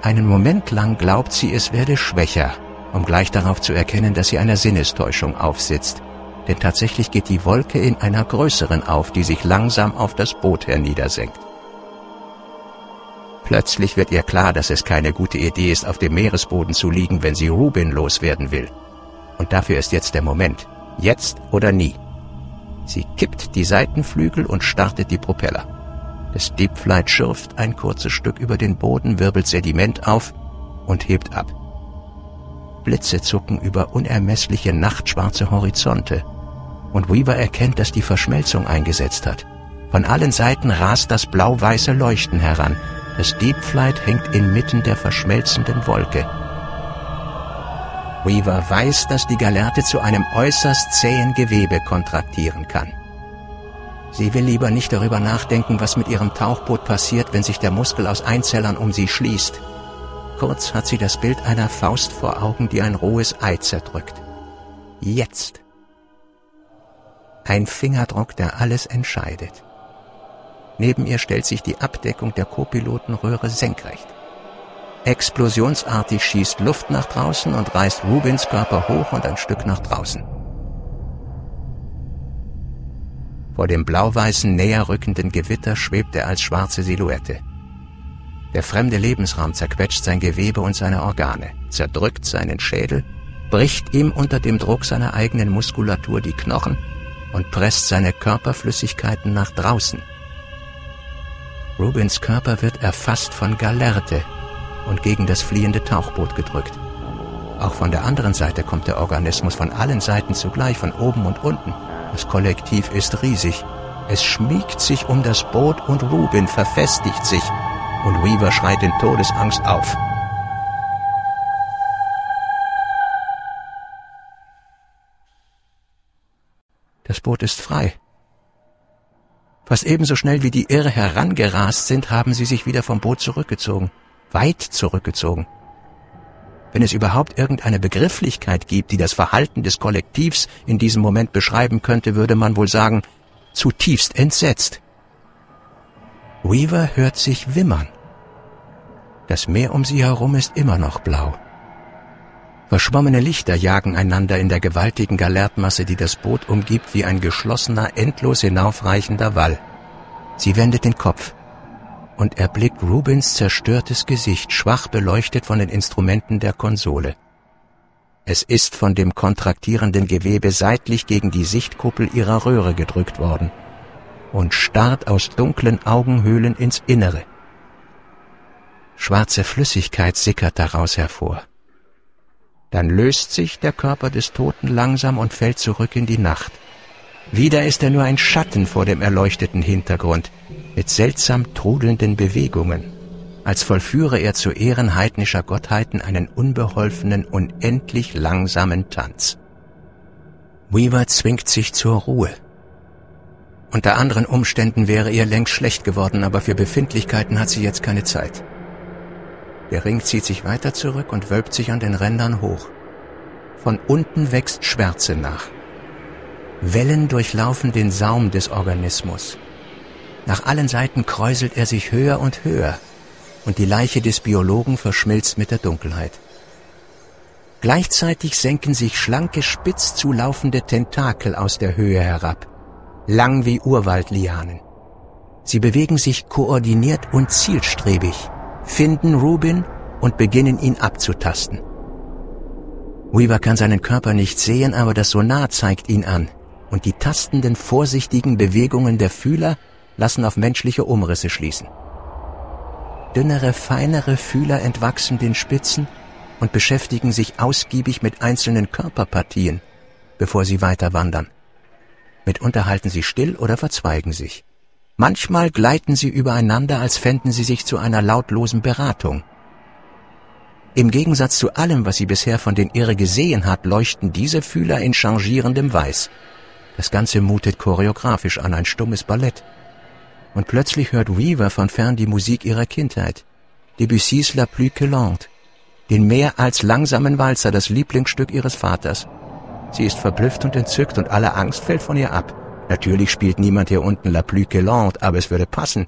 Einen Moment lang glaubt sie, es werde schwächer, um gleich darauf zu erkennen, dass sie einer Sinnestäuschung aufsitzt. Denn tatsächlich geht die Wolke in einer größeren auf, die sich langsam auf das Boot herniedersenkt. Plötzlich wird ihr klar, dass es keine gute Idee ist, auf dem Meeresboden zu liegen, wenn sie Rubin loswerden will. Und dafür ist jetzt der Moment. Jetzt oder nie. Sie kippt die Seitenflügel und startet die Propeller. Das Deep Flight schürft ein kurzes Stück über den Boden, wirbelt Sediment auf und hebt ab. Blitze zucken über unermessliche nachtschwarze Horizonte. Und Weaver erkennt, dass die Verschmelzung eingesetzt hat. Von allen Seiten rast das blau-weiße Leuchten heran. Das Deep Flight hängt inmitten der verschmelzenden Wolke. Weaver weiß, dass die Galerte zu einem äußerst zähen Gewebe kontraktieren kann. Sie will lieber nicht darüber nachdenken, was mit ihrem Tauchboot passiert, wenn sich der Muskel aus Einzellern um sie schließt. Kurz hat sie das Bild einer Faust vor Augen, die ein rohes Ei zerdrückt. Jetzt. Ein Fingerdruck, der alles entscheidet. Neben ihr stellt sich die Abdeckung der Co-Pilotenröhre senkrecht. Explosionsartig schießt Luft nach draußen und reißt Rubins Körper hoch und ein Stück nach draußen. Vor dem blau-weißen näher rückenden Gewitter schwebt er als schwarze Silhouette. Der fremde Lebensraum zerquetscht sein Gewebe und seine Organe, zerdrückt seinen Schädel, bricht ihm unter dem Druck seiner eigenen Muskulatur die Knochen und presst seine Körperflüssigkeiten nach draußen. Rubins Körper wird erfasst von Galerte und gegen das fliehende Tauchboot gedrückt. Auch von der anderen Seite kommt der Organismus von allen Seiten zugleich, von oben und unten. Das Kollektiv ist riesig. Es schmiegt sich um das Boot und Rubin verfestigt sich und Weaver schreit in Todesangst auf. Das Boot ist frei. Fast ebenso schnell wie die Irre herangerast sind, haben sie sich wieder vom Boot zurückgezogen. Weit zurückgezogen. Wenn es überhaupt irgendeine Begrifflichkeit gibt, die das Verhalten des Kollektivs in diesem Moment beschreiben könnte, würde man wohl sagen, zutiefst entsetzt. Weaver hört sich wimmern. Das Meer um sie herum ist immer noch blau. Verschwommene Lichter jagen einander in der gewaltigen Galertmasse, die das Boot umgibt, wie ein geschlossener, endlos hinaufreichender Wall. Sie wendet den Kopf und erblickt Rubins zerstörtes Gesicht, schwach beleuchtet von den Instrumenten der Konsole. Es ist von dem kontraktierenden Gewebe seitlich gegen die Sichtkuppel ihrer Röhre gedrückt worden und starrt aus dunklen Augenhöhlen ins Innere. Schwarze Flüssigkeit sickert daraus hervor. Dann löst sich der Körper des Toten langsam und fällt zurück in die Nacht. Wieder ist er nur ein Schatten vor dem erleuchteten Hintergrund, mit seltsam trudelnden Bewegungen, als vollführe er zu Ehren heidnischer Gottheiten einen unbeholfenen, unendlich langsamen Tanz. Weaver zwingt sich zur Ruhe. Unter anderen Umständen wäre ihr längst schlecht geworden, aber für Befindlichkeiten hat sie jetzt keine Zeit. Der Ring zieht sich weiter zurück und wölbt sich an den Rändern hoch. Von unten wächst Schwärze nach. Wellen durchlaufen den Saum des Organismus. Nach allen Seiten kräuselt er sich höher und höher, und die Leiche des Biologen verschmilzt mit der Dunkelheit. Gleichzeitig senken sich schlanke, spitz zulaufende Tentakel aus der Höhe herab, lang wie Urwaldlianen. Sie bewegen sich koordiniert und zielstrebig, finden Rubin und beginnen ihn abzutasten. Weaver kann seinen Körper nicht sehen, aber das Sonar zeigt ihn an, und die tastenden, vorsichtigen Bewegungen der Fühler lassen auf menschliche Umrisse schließen. Dünnere, feinere Fühler entwachsen den Spitzen und beschäftigen sich ausgiebig mit einzelnen Körperpartien, bevor sie weiter wandern. Mitunter halten sie still oder verzweigen sich. Manchmal gleiten sie übereinander, als fänden sie sich zu einer lautlosen Beratung. Im Gegensatz zu allem, was sie bisher von den Irre gesehen hat, leuchten diese Fühler in changierendem Weiß. Das Ganze mutet choreografisch an ein stummes Ballett und plötzlich hört Weaver von fern die Musik ihrer Kindheit, Debussys La Plus que Lente, den mehr als langsamen Walzer, das Lieblingsstück ihres Vaters. Sie ist verblüfft und entzückt und alle Angst fällt von ihr ab. Natürlich spielt niemand hier unten La Plus que Lente, aber es würde passen,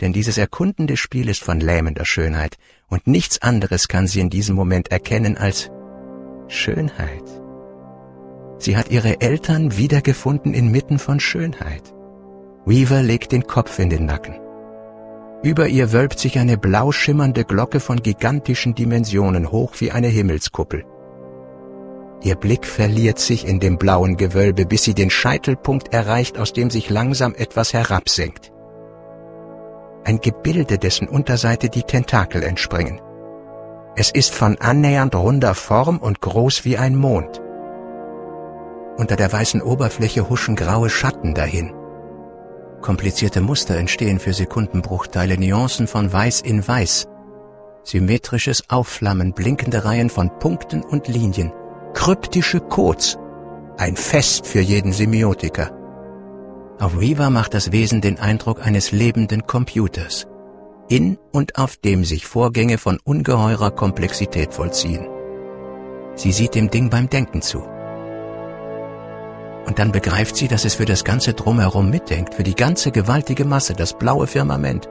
denn dieses erkundende Spiel ist von lähmender Schönheit und nichts anderes kann sie in diesem Moment erkennen als Schönheit. Sie hat ihre Eltern wiedergefunden inmitten von Schönheit. Weaver legt den Kopf in den Nacken. Über ihr wölbt sich eine blau schimmernde Glocke von gigantischen Dimensionen hoch wie eine Himmelskuppel. Ihr Blick verliert sich in dem blauen Gewölbe, bis sie den Scheitelpunkt erreicht, aus dem sich langsam etwas herabsenkt. Ein Gebilde, dessen Unterseite die Tentakel entspringen. Es ist von annähernd runder Form und groß wie ein Mond. Unter der weißen Oberfläche huschen graue Schatten dahin. Komplizierte Muster entstehen für Sekundenbruchteile, Nuancen von Weiß in Weiß. Symmetrisches Aufflammen, blinkende Reihen von Punkten und Linien, kryptische Codes. Ein Fest für jeden Semiotiker. Auf Viva macht das Wesen den Eindruck eines lebenden Computers, in und auf dem sich Vorgänge von ungeheurer Komplexität vollziehen. Sie sieht dem Ding beim Denken zu. Und dann begreift sie, dass es für das ganze Drumherum mitdenkt, für die ganze gewaltige Masse, das blaue Firmament.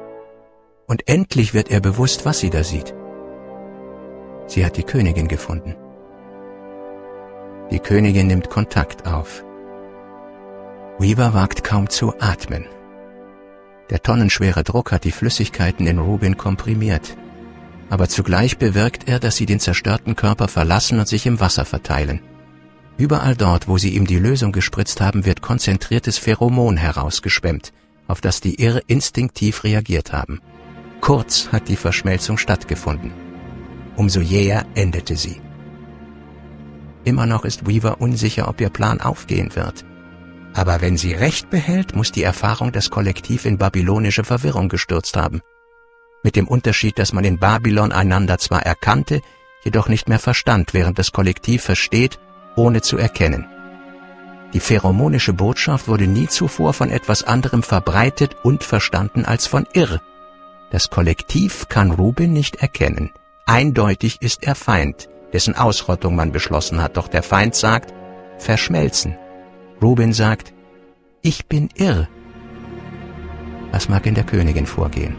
Und endlich wird ihr bewusst, was sie da sieht. Sie hat die Königin gefunden. Die Königin nimmt Kontakt auf. Weaver wagt kaum zu atmen. Der tonnenschwere Druck hat die Flüssigkeiten in Rubin komprimiert. Aber zugleich bewirkt er, dass sie den zerstörten Körper verlassen und sich im Wasser verteilen. Überall dort, wo sie ihm die Lösung gespritzt haben, wird konzentriertes Pheromon herausgeschwemmt, auf das die Irre instinktiv reagiert haben. Kurz hat die Verschmelzung stattgefunden. Umso jäher endete sie. Immer noch ist Weaver unsicher, ob ihr Plan aufgehen wird. Aber wenn sie recht behält, muss die Erfahrung das Kollektiv in babylonische Verwirrung gestürzt haben. Mit dem Unterschied, dass man in Babylon einander zwar erkannte, jedoch nicht mehr verstand, während das Kollektiv versteht, ohne zu erkennen. Die pheromonische Botschaft wurde nie zuvor von etwas anderem verbreitet und verstanden als von Irr. Das Kollektiv kann Rubin nicht erkennen. Eindeutig ist er Feind, dessen Ausrottung man beschlossen hat, doch der Feind sagt, verschmelzen. Rubin sagt, ich bin Irr. Was mag in der Königin vorgehen?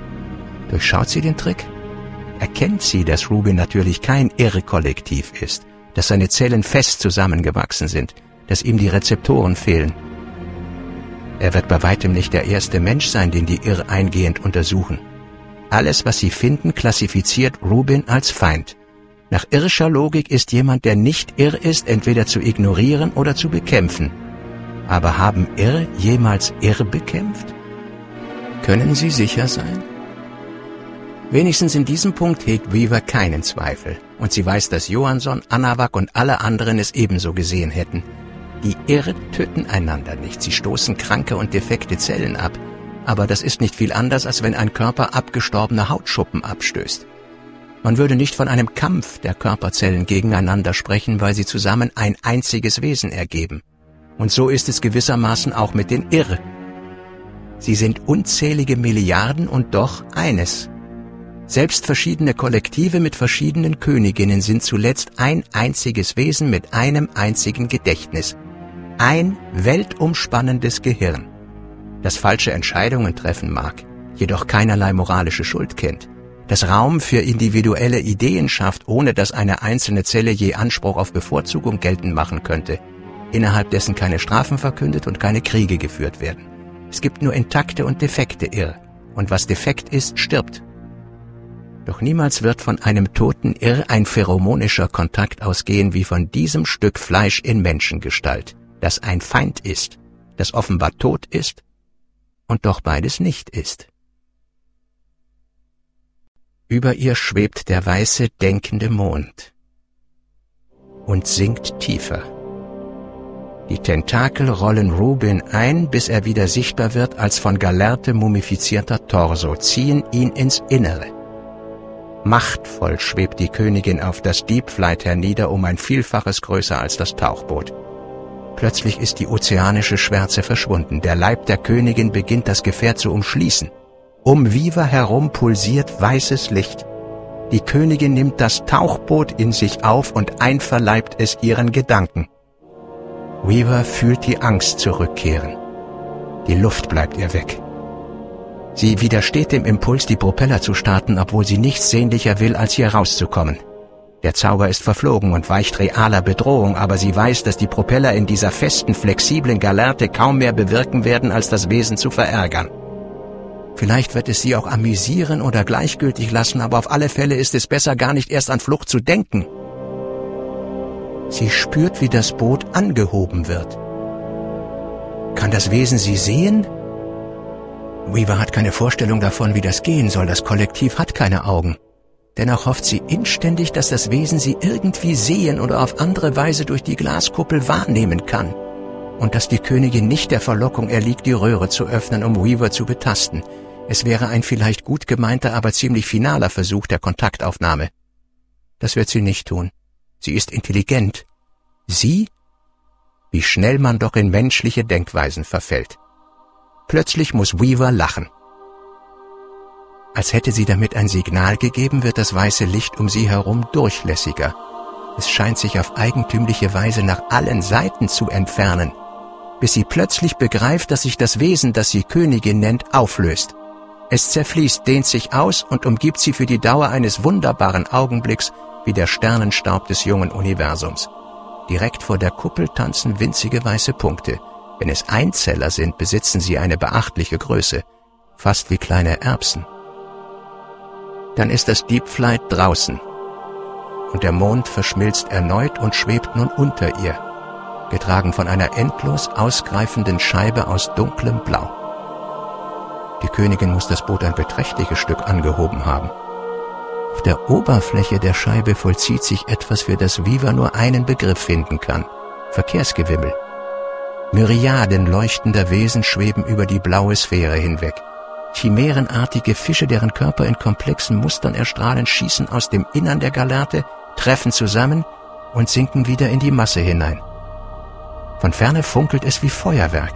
Durchschaut sie den Trick? Erkennt sie, dass Rubin natürlich kein Irre-Kollektiv ist, dass seine Zellen fest zusammengewachsen sind, dass ihm die Rezeptoren fehlen. Er wird bei weitem nicht der erste Mensch sein, den die Irr eingehend untersuchen. Alles, was sie finden, klassifiziert Rubin als Feind. Nach irischer Logik ist jemand, der nicht irr ist, entweder zu ignorieren oder zu bekämpfen. Aber haben Irr jemals Irr bekämpft? Können Sie sicher sein? Wenigstens in diesem Punkt hegt Weaver keinen Zweifel. Und sie weiß, dass Johansson, Anawak und alle anderen es ebenso gesehen hätten. Die Irre töten einander nicht, sie stoßen kranke und defekte Zellen ab. Aber das ist nicht viel anders, als wenn ein Körper abgestorbene Hautschuppen abstößt. Man würde nicht von einem Kampf der Körperzellen gegeneinander sprechen, weil sie zusammen ein einziges Wesen ergeben. Und so ist es gewissermaßen auch mit den Irre. Sie sind unzählige Milliarden und doch eines. Selbst verschiedene Kollektive mit verschiedenen Königinnen sind zuletzt ein einziges Wesen mit einem einzigen Gedächtnis. Ein weltumspannendes Gehirn, das falsche Entscheidungen treffen mag, jedoch keinerlei moralische Schuld kennt das Raum für individuelle Ideen schafft, ohne dass eine einzelne Zelle je Anspruch auf Bevorzugung geltend machen könnte, innerhalb dessen keine Strafen verkündet und keine Kriege geführt werden. Es gibt nur intakte und defekte Irr, und was defekt ist, stirbt. Doch niemals wird von einem toten Irr ein pheromonischer Kontakt ausgehen wie von diesem Stück Fleisch in Menschengestalt, das ein Feind ist, das offenbar tot ist und doch beides nicht ist. Über ihr schwebt der weiße, denkende Mond und sinkt tiefer. Die Tentakel rollen Rubin ein, bis er wieder sichtbar wird als von Galerte mumifizierter Torso, ziehen ihn ins Innere. Machtvoll schwebt die Königin auf das Deep Flight hernieder, um ein Vielfaches größer als das Tauchboot. Plötzlich ist die ozeanische Schwärze verschwunden. Der Leib der Königin beginnt das Gefährt zu umschließen. Um Viva herum pulsiert weißes Licht. Die Königin nimmt das Tauchboot in sich auf und einverleibt es ihren Gedanken. Weaver fühlt die Angst zurückkehren. Die Luft bleibt ihr weg. Sie widersteht dem Impuls, die Propeller zu starten, obwohl sie nichts sehnlicher will, als hier rauszukommen. Der Zauber ist verflogen und weicht realer Bedrohung, aber sie weiß, dass die Propeller in dieser festen, flexiblen Galerte kaum mehr bewirken werden, als das Wesen zu verärgern. Vielleicht wird es sie auch amüsieren oder gleichgültig lassen, aber auf alle Fälle ist es besser, gar nicht erst an Flucht zu denken. Sie spürt, wie das Boot angehoben wird. Kann das Wesen sie sehen? Weaver hat keine Vorstellung davon, wie das gehen soll. Das Kollektiv hat keine Augen. Dennoch hofft sie inständig, dass das Wesen sie irgendwie sehen oder auf andere Weise durch die Glaskuppel wahrnehmen kann. Und dass die Königin nicht der Verlockung erliegt, die Röhre zu öffnen, um Weaver zu betasten. Es wäre ein vielleicht gut gemeinter, aber ziemlich finaler Versuch der Kontaktaufnahme. Das wird sie nicht tun. Sie ist intelligent. Sie? Wie schnell man doch in menschliche Denkweisen verfällt. Plötzlich muss Weaver lachen. Als hätte sie damit ein Signal gegeben, wird das weiße Licht um sie herum durchlässiger. Es scheint sich auf eigentümliche Weise nach allen Seiten zu entfernen, bis sie plötzlich begreift, dass sich das Wesen, das sie Königin nennt, auflöst. Es zerfließt, dehnt sich aus und umgibt sie für die Dauer eines wunderbaren Augenblicks wie der Sternenstaub des jungen Universums. Direkt vor der Kuppel tanzen winzige weiße Punkte. Wenn es Einzeller sind, besitzen sie eine beachtliche Größe, fast wie kleine Erbsen. Dann ist das Deep Flight draußen und der Mond verschmilzt erneut und schwebt nun unter ihr, getragen von einer endlos ausgreifenden Scheibe aus dunklem Blau. Die Königin muss das Boot ein beträchtliches Stück angehoben haben. Auf der Oberfläche der Scheibe vollzieht sich etwas, für das Viva nur einen Begriff finden kann. Verkehrsgewimmel. Myriaden leuchtender Wesen schweben über die blaue Sphäre hinweg. Chimärenartige Fische, deren Körper in komplexen Mustern erstrahlen, schießen aus dem Innern der Galerte, treffen zusammen und sinken wieder in die Masse hinein. Von ferne funkelt es wie Feuerwerk.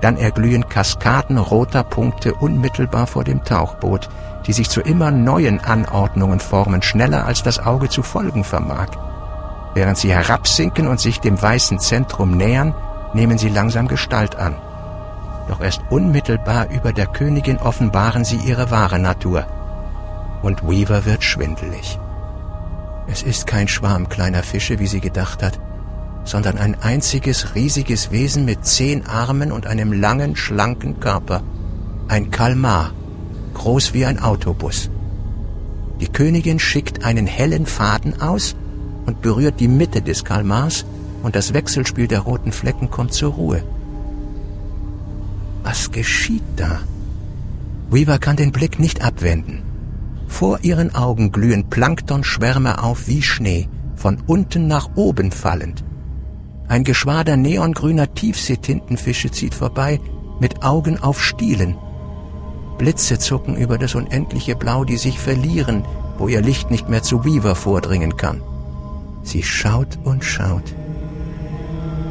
Dann erglühen Kaskaden roter Punkte unmittelbar vor dem Tauchboot, die sich zu immer neuen Anordnungen formen, schneller als das Auge zu folgen vermag. Während sie herabsinken und sich dem weißen Zentrum nähern, nehmen sie langsam Gestalt an. Doch erst unmittelbar über der Königin offenbaren sie ihre wahre Natur. Und Weaver wird schwindelig. Es ist kein Schwarm kleiner Fische, wie sie gedacht hat, sondern ein einziges riesiges Wesen mit zehn Armen und einem langen, schlanken Körper. Ein Kalmar, groß wie ein Autobus. Die Königin schickt einen hellen Faden aus und berührt die Mitte des Kalmars und das Wechselspiel der roten Flecken kommt zur Ruhe. Was geschieht da? Weaver kann den Blick nicht abwenden. Vor ihren Augen glühen Planktonschwärme auf wie Schnee, von unten nach oben fallend. Ein Geschwader neongrüner Tiefseetintenfische zieht vorbei, mit Augen auf Stielen. Blitze zucken über das unendliche Blau, die sich verlieren, wo ihr Licht nicht mehr zu Weaver vordringen kann. Sie schaut und schaut,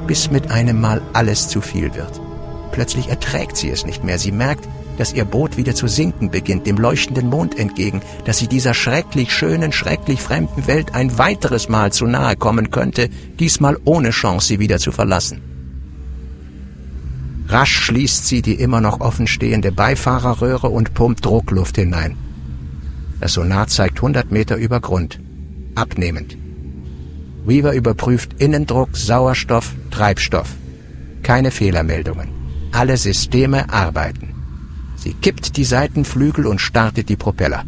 bis mit einem Mal alles zu viel wird. Plötzlich erträgt sie es nicht mehr. Sie merkt, dass ihr Boot wieder zu sinken beginnt, dem leuchtenden Mond entgegen, dass sie dieser schrecklich schönen, schrecklich fremden Welt ein weiteres Mal zu nahe kommen könnte, diesmal ohne Chance, sie wieder zu verlassen. Rasch schließt sie die immer noch offenstehende Beifahrerröhre und pumpt Druckluft hinein. Das Sonar zeigt 100 Meter über Grund. Abnehmend. Weaver überprüft Innendruck, Sauerstoff, Treibstoff. Keine Fehlermeldungen. Alle Systeme arbeiten. Sie kippt die Seitenflügel und startet die Propeller.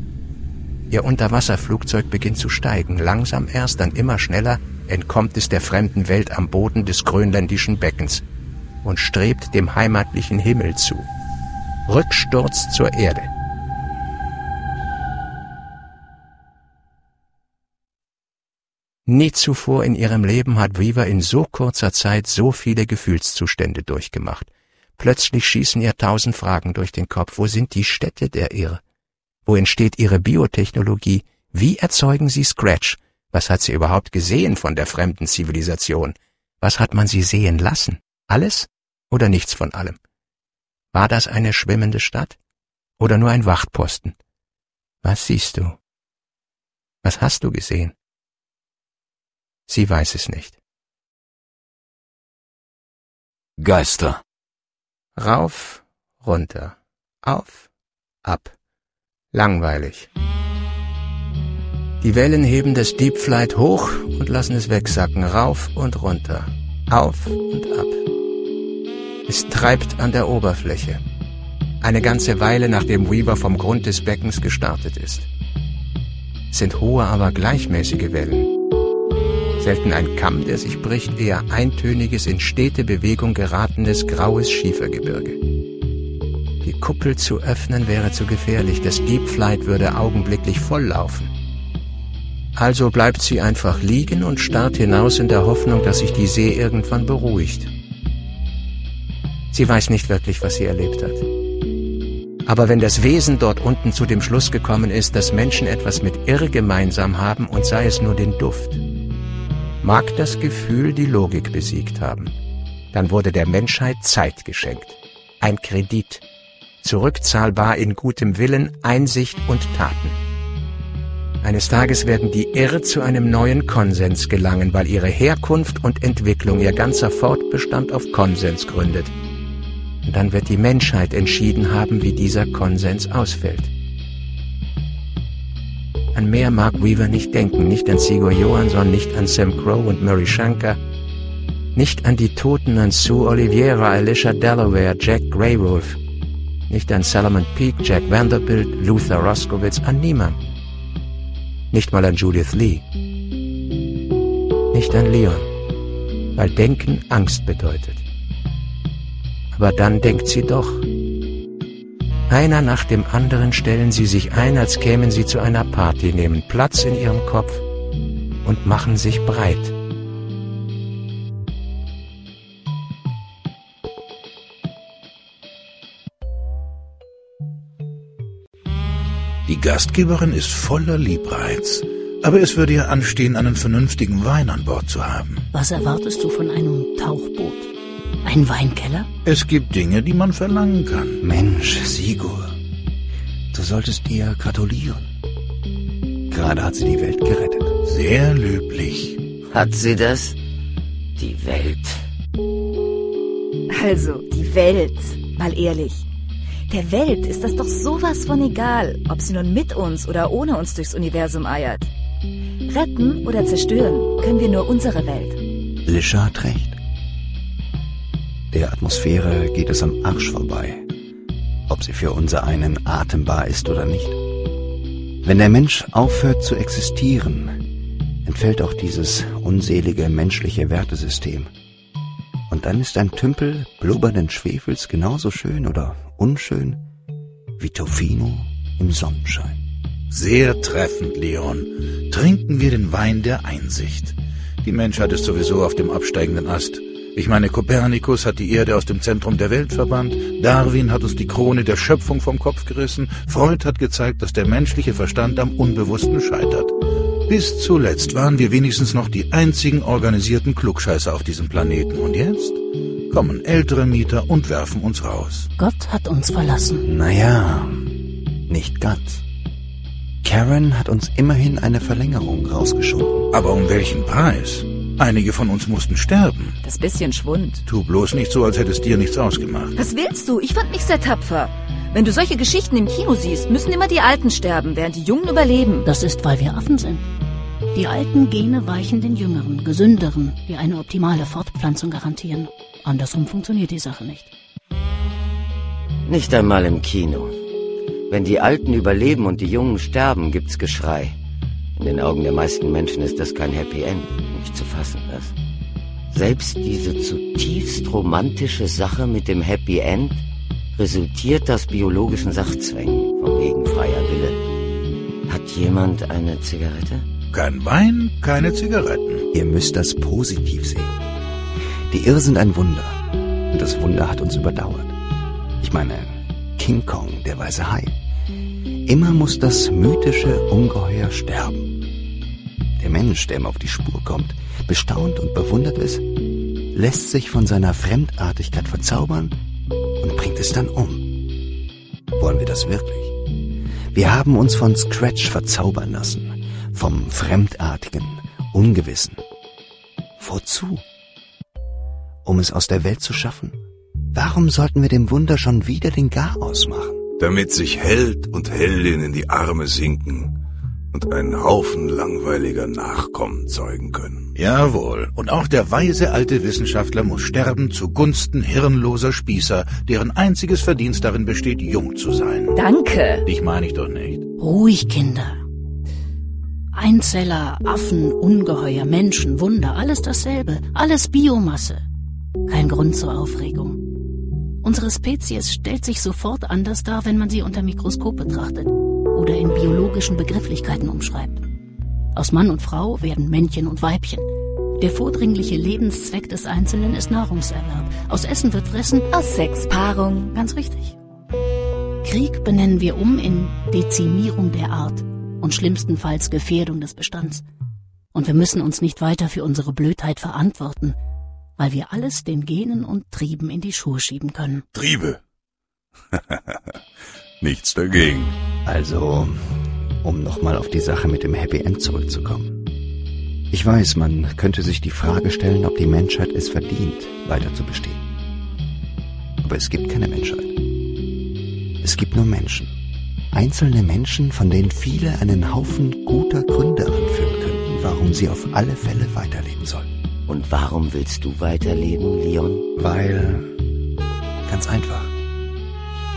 Ihr Unterwasserflugzeug beginnt zu steigen, langsam erst, dann immer schneller entkommt es der fremden Welt am Boden des grönländischen Beckens und strebt dem heimatlichen Himmel zu. Rücksturz zur Erde. Nie zuvor in ihrem Leben hat Weaver in so kurzer Zeit so viele Gefühlszustände durchgemacht. Plötzlich schießen ihr tausend Fragen durch den Kopf. Wo sind die Städte der Irre? Wo entsteht ihre Biotechnologie? Wie erzeugen sie Scratch? Was hat sie überhaupt gesehen von der fremden Zivilisation? Was hat man sie sehen lassen? Alles oder nichts von allem? War das eine schwimmende Stadt oder nur ein Wachtposten? Was siehst du? Was hast du gesehen? Sie weiß es nicht. Geister. Rauf, runter, auf, ab. Langweilig. Die Wellen heben das Deep Flight hoch und lassen es wegsacken, rauf und runter, auf und ab. Es treibt an der Oberfläche. Eine ganze Weile nachdem Weaver vom Grund des Beckens gestartet ist. Es sind hohe, aber gleichmäßige Wellen. Selten ein Kamm, der sich bricht, eher eintöniges, in stete Bewegung geratenes graues Schiefergebirge. Die Kuppel zu öffnen wäre zu gefährlich, das Deep Flight würde augenblicklich volllaufen. Also bleibt sie einfach liegen und starrt hinaus in der Hoffnung, dass sich die See irgendwann beruhigt. Sie weiß nicht wirklich, was sie erlebt hat. Aber wenn das Wesen dort unten zu dem Schluss gekommen ist, dass Menschen etwas mit Irr gemeinsam haben und sei es nur den Duft, mag das Gefühl die Logik besiegt haben. Dann wurde der Menschheit Zeit geschenkt. Ein Kredit. Zurückzahlbar in gutem Willen, Einsicht und Taten. Eines Tages werden die Irre zu einem neuen Konsens gelangen, weil ihre Herkunft und Entwicklung ihr ganzer Fortbestand auf Konsens gründet. Und dann wird die Menschheit entschieden haben, wie dieser Konsens ausfällt. An mehr mag Weaver nicht denken, nicht an Sigur Johansson, nicht an Sam Crow und Murray Shankar, nicht an die Toten an Sue Oliveira, Alicia Delaware, Jack Greywolf, nicht an Salomon Peake, Jack Vanderbilt, Luther Roskowitz, an niemand. Nicht mal an Judith Lee. Nicht an Leon, weil Denken Angst bedeutet. Aber dann denkt sie doch, einer nach dem anderen stellen sie sich ein, als kämen sie zu einer Party, nehmen Platz in ihrem Kopf und machen sich breit. Die Gastgeberin ist voller Liebreiz. Aber es würde ja anstehen, einen vernünftigen Wein an Bord zu haben. Was erwartest du von einem Tauchboot? Ein Weinkeller? Es gibt Dinge, die man verlangen kann. Mensch, Sigur, du solltest ihr gratulieren. Gerade hat sie die Welt gerettet. Sehr löblich. Hat sie das? Die Welt. Also, die Welt, mal ehrlich. Der Welt ist das doch sowas von egal, ob sie nun mit uns oder ohne uns durchs Universum eiert. Retten oder zerstören können wir nur unsere Welt. Lisha hat recht. Der Atmosphäre geht es am Arsch vorbei, ob sie für unser einen atembar ist oder nicht. Wenn der Mensch aufhört zu existieren, entfällt auch dieses unselige menschliche Wertesystem. Und dann ist ein Tümpel blubbernden Schwefels genauso schön oder unschön wie Tofino im Sonnenschein. Sehr treffend, Leon. Trinken wir den Wein der Einsicht. Die Menschheit ist sowieso auf dem absteigenden Ast. Ich meine, Kopernikus hat die Erde aus dem Zentrum der Welt verbannt, Darwin hat uns die Krone der Schöpfung vom Kopf gerissen, Freud hat gezeigt, dass der menschliche Verstand am Unbewussten scheitert. Bis zuletzt waren wir wenigstens noch die einzigen organisierten Klugscheißer auf diesem Planeten. Und jetzt kommen ältere Mieter und werfen uns raus. Gott hat uns verlassen. Naja, nicht ganz. Karen hat uns immerhin eine Verlängerung rausgeschoben. Aber um welchen Preis? Einige von uns mussten sterben. Das bisschen Schwund. Tu bloß nicht so, als hätte es dir nichts ausgemacht. Was willst du? Ich fand mich sehr tapfer. Wenn du solche Geschichten im Kino siehst, müssen immer die Alten sterben, während die Jungen überleben. Das ist, weil wir Affen sind. Die alten Gene weichen den jüngeren, gesünderen, die eine optimale Fortpflanzung garantieren. Andersrum funktioniert die Sache nicht. Nicht einmal im Kino. Wenn die Alten überleben und die Jungen sterben, gibt's Geschrei. In den Augen der meisten Menschen ist das kein Happy End. Nicht zu fassen, was? Selbst diese zutiefst romantische Sache mit dem Happy End resultiert aus biologischen Sachzwängen, von wegen freier Wille. Hat jemand eine Zigarette? Kein Wein, keine Zigaretten. Ihr müsst das positiv sehen. Die Irre sind ein Wunder. Und das Wunder hat uns überdauert. Ich meine, King Kong, der weiße Hai. Immer muss das mythische Ungeheuer sterben. Der Mensch, der ihm auf die Spur kommt, bestaunt und bewundert es, lässt sich von seiner Fremdartigkeit verzaubern und bringt es dann um. Wollen wir das wirklich? Wir haben uns von Scratch verzaubern lassen vom Fremdartigen, Ungewissen. Wozu? Um es aus der Welt zu schaffen? Warum sollten wir dem Wunder schon wieder den Garaus machen? Damit sich Held und Heldin in die Arme sinken und einen Haufen langweiliger Nachkommen zeugen können. Jawohl, und auch der weise alte Wissenschaftler muss sterben zugunsten hirnloser Spießer, deren einziges Verdienst darin besteht, jung zu sein. Danke. Dich meine ich doch nicht. Ruhig, Kinder. Einzeller, Affen, Ungeheuer, Menschen, Wunder, alles dasselbe, alles Biomasse. Kein Grund zur Aufregung. Unsere Spezies stellt sich sofort anders dar, wenn man sie unter Mikroskop betrachtet oder in biologischen Begrifflichkeiten umschreibt. Aus Mann und Frau werden Männchen und Weibchen. Der vordringliche Lebenszweck des Einzelnen ist Nahrungserwerb. Aus Essen wird Fressen. Aus Sex Paarung. Ganz richtig. Krieg benennen wir um in Dezimierung der Art und schlimmstenfalls Gefährdung des Bestands. Und wir müssen uns nicht weiter für unsere Blödheit verantworten, weil wir alles den Genen und Trieben in die Schuhe schieben können. Triebe. [laughs] Nichts dagegen. Also, um nochmal auf die Sache mit dem Happy End zurückzukommen. Ich weiß, man könnte sich die Frage stellen, ob die Menschheit es verdient, weiter zu bestehen. Aber es gibt keine Menschheit. Es gibt nur Menschen. Einzelne Menschen, von denen viele einen Haufen guter Gründe anführen könnten, warum sie auf alle Fälle weiterleben sollten. Und warum willst du weiterleben, Leon? Weil. Ganz einfach.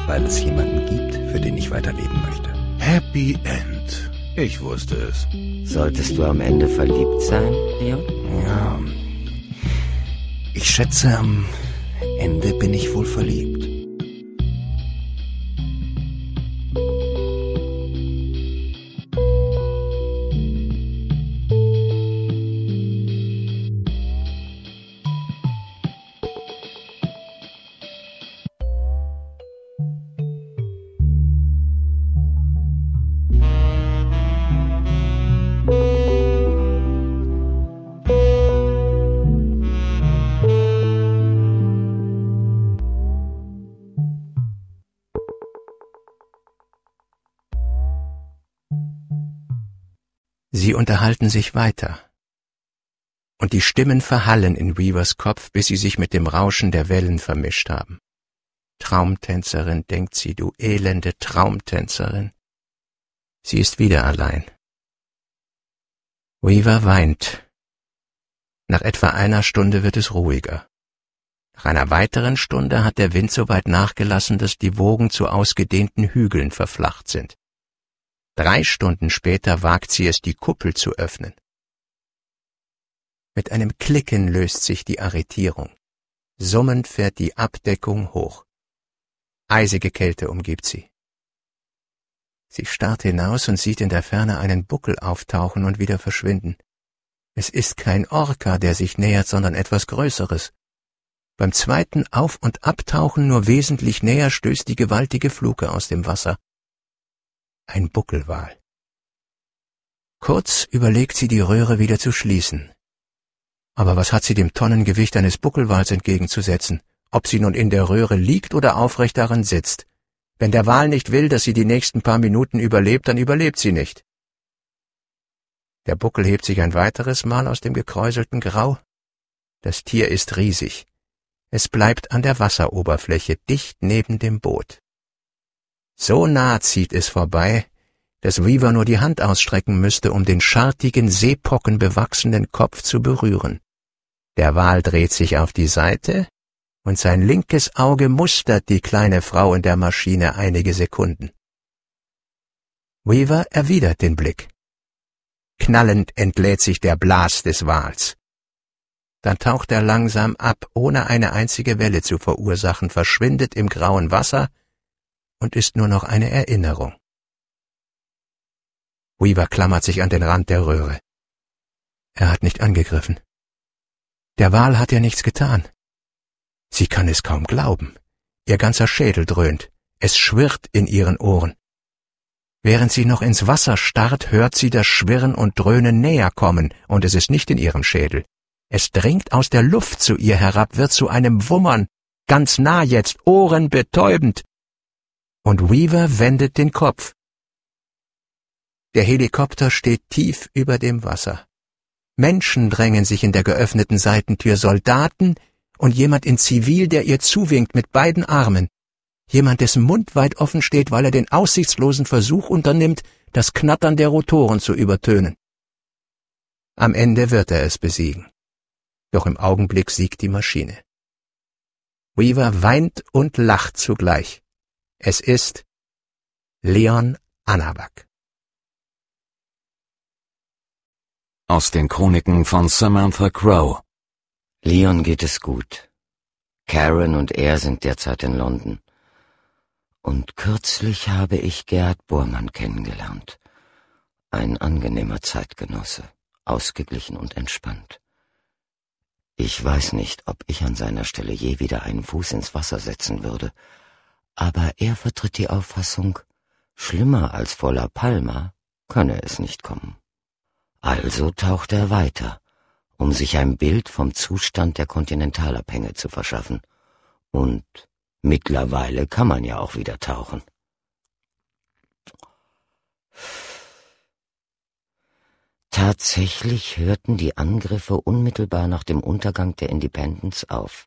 Weil es jemanden gibt, für den ich weiterleben möchte. Happy End. Ich wusste es. Solltest du am Ende verliebt sein, Leon? Ja. Ich schätze, am Ende bin ich wohl verliebt. Unterhalten sich weiter. Und die Stimmen verhallen in Weavers Kopf, bis sie sich mit dem Rauschen der Wellen vermischt haben. Traumtänzerin, denkt sie, du elende Traumtänzerin. Sie ist wieder allein. Weaver weint. Nach etwa einer Stunde wird es ruhiger. Nach einer weiteren Stunde hat der Wind so weit nachgelassen, dass die Wogen zu ausgedehnten Hügeln verflacht sind. Drei Stunden später wagt sie es, die Kuppel zu öffnen. Mit einem Klicken löst sich die Arretierung. Summend fährt die Abdeckung hoch. Eisige Kälte umgibt sie. Sie starrt hinaus und sieht in der Ferne einen Buckel auftauchen und wieder verschwinden. Es ist kein Orca, der sich nähert, sondern etwas Größeres. Beim zweiten Auf- und Abtauchen nur wesentlich näher stößt die gewaltige Fluke aus dem Wasser. Ein Buckelwal. Kurz überlegt sie, die Röhre wieder zu schließen. Aber was hat sie dem Tonnengewicht eines Buckelwals entgegenzusetzen, ob sie nun in der Röhre liegt oder aufrecht darin sitzt? Wenn der Wal nicht will, dass sie die nächsten paar Minuten überlebt, dann überlebt sie nicht. Der Buckel hebt sich ein weiteres Mal aus dem gekräuselten Grau. Das Tier ist riesig. Es bleibt an der Wasseroberfläche dicht neben dem Boot. So nah zieht es vorbei, dass Weaver nur die Hand ausstrecken müsste, um den schartigen, seepockenbewachsenen Kopf zu berühren. Der Wal dreht sich auf die Seite, und sein linkes Auge mustert die kleine Frau in der Maschine einige Sekunden. Weaver erwidert den Blick. Knallend entlädt sich der Blas des Wals. Dann taucht er langsam ab, ohne eine einzige Welle zu verursachen, verschwindet im grauen Wasser und ist nur noch eine Erinnerung. Weaver klammert sich an den Rand der Röhre. Er hat nicht angegriffen. Der Wal hat ja nichts getan. Sie kann es kaum glauben. Ihr ganzer Schädel dröhnt. Es schwirrt in ihren Ohren. Während sie noch ins Wasser starrt, hört sie das Schwirren und Dröhnen näher kommen, und es ist nicht in ihrem Schädel. Es dringt aus der Luft zu ihr herab, wird zu einem Wummern, ganz nah jetzt, ohrenbetäubend. Und Weaver wendet den Kopf. Der Helikopter steht tief über dem Wasser. Menschen drängen sich in der geöffneten Seitentür, Soldaten und jemand in Zivil, der ihr zuwinkt mit beiden Armen. Jemand, dessen Mund weit offen steht, weil er den aussichtslosen Versuch unternimmt, das Knattern der Rotoren zu übertönen. Am Ende wird er es besiegen doch im Augenblick siegt die Maschine. Weaver weint und lacht zugleich. Es ist Leon Anabak. Aus den Chroniken von Samantha Crow. Leon geht es gut. Karen und er sind derzeit in London. Und kürzlich habe ich Gerd Bormann kennengelernt. Ein angenehmer Zeitgenosse, ausgeglichen und entspannt. Ich weiß nicht, ob ich an seiner Stelle je wieder einen Fuß ins Wasser setzen würde, aber er vertritt die Auffassung, schlimmer als vor La Palma könne es nicht kommen. Also taucht er weiter, um sich ein Bild vom Zustand der Kontinentalabhänge zu verschaffen. Und mittlerweile kann man ja auch wieder tauchen. Tatsächlich hörten die Angriffe unmittelbar nach dem Untergang der Independence auf.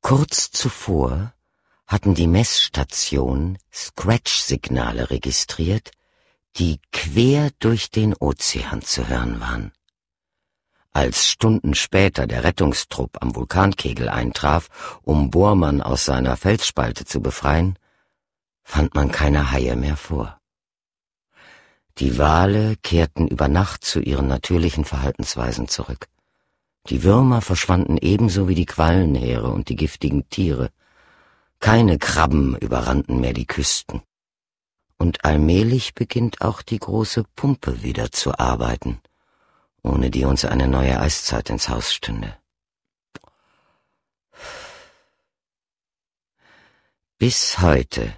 Kurz zuvor hatten die Messstationen Scratch-Signale registriert, die quer durch den Ozean zu hören waren. Als Stunden später der Rettungstrupp am Vulkankegel eintraf, um Bormann aus seiner Felsspalte zu befreien, fand man keine Haie mehr vor. Die Wale kehrten über Nacht zu ihren natürlichen Verhaltensweisen zurück. Die Würmer verschwanden ebenso wie die Quallenheere und die giftigen Tiere. Keine Krabben überrannten mehr die Küsten. Und allmählich beginnt auch die große Pumpe wieder zu arbeiten, ohne die uns eine neue Eiszeit ins Haus stünde. Bis heute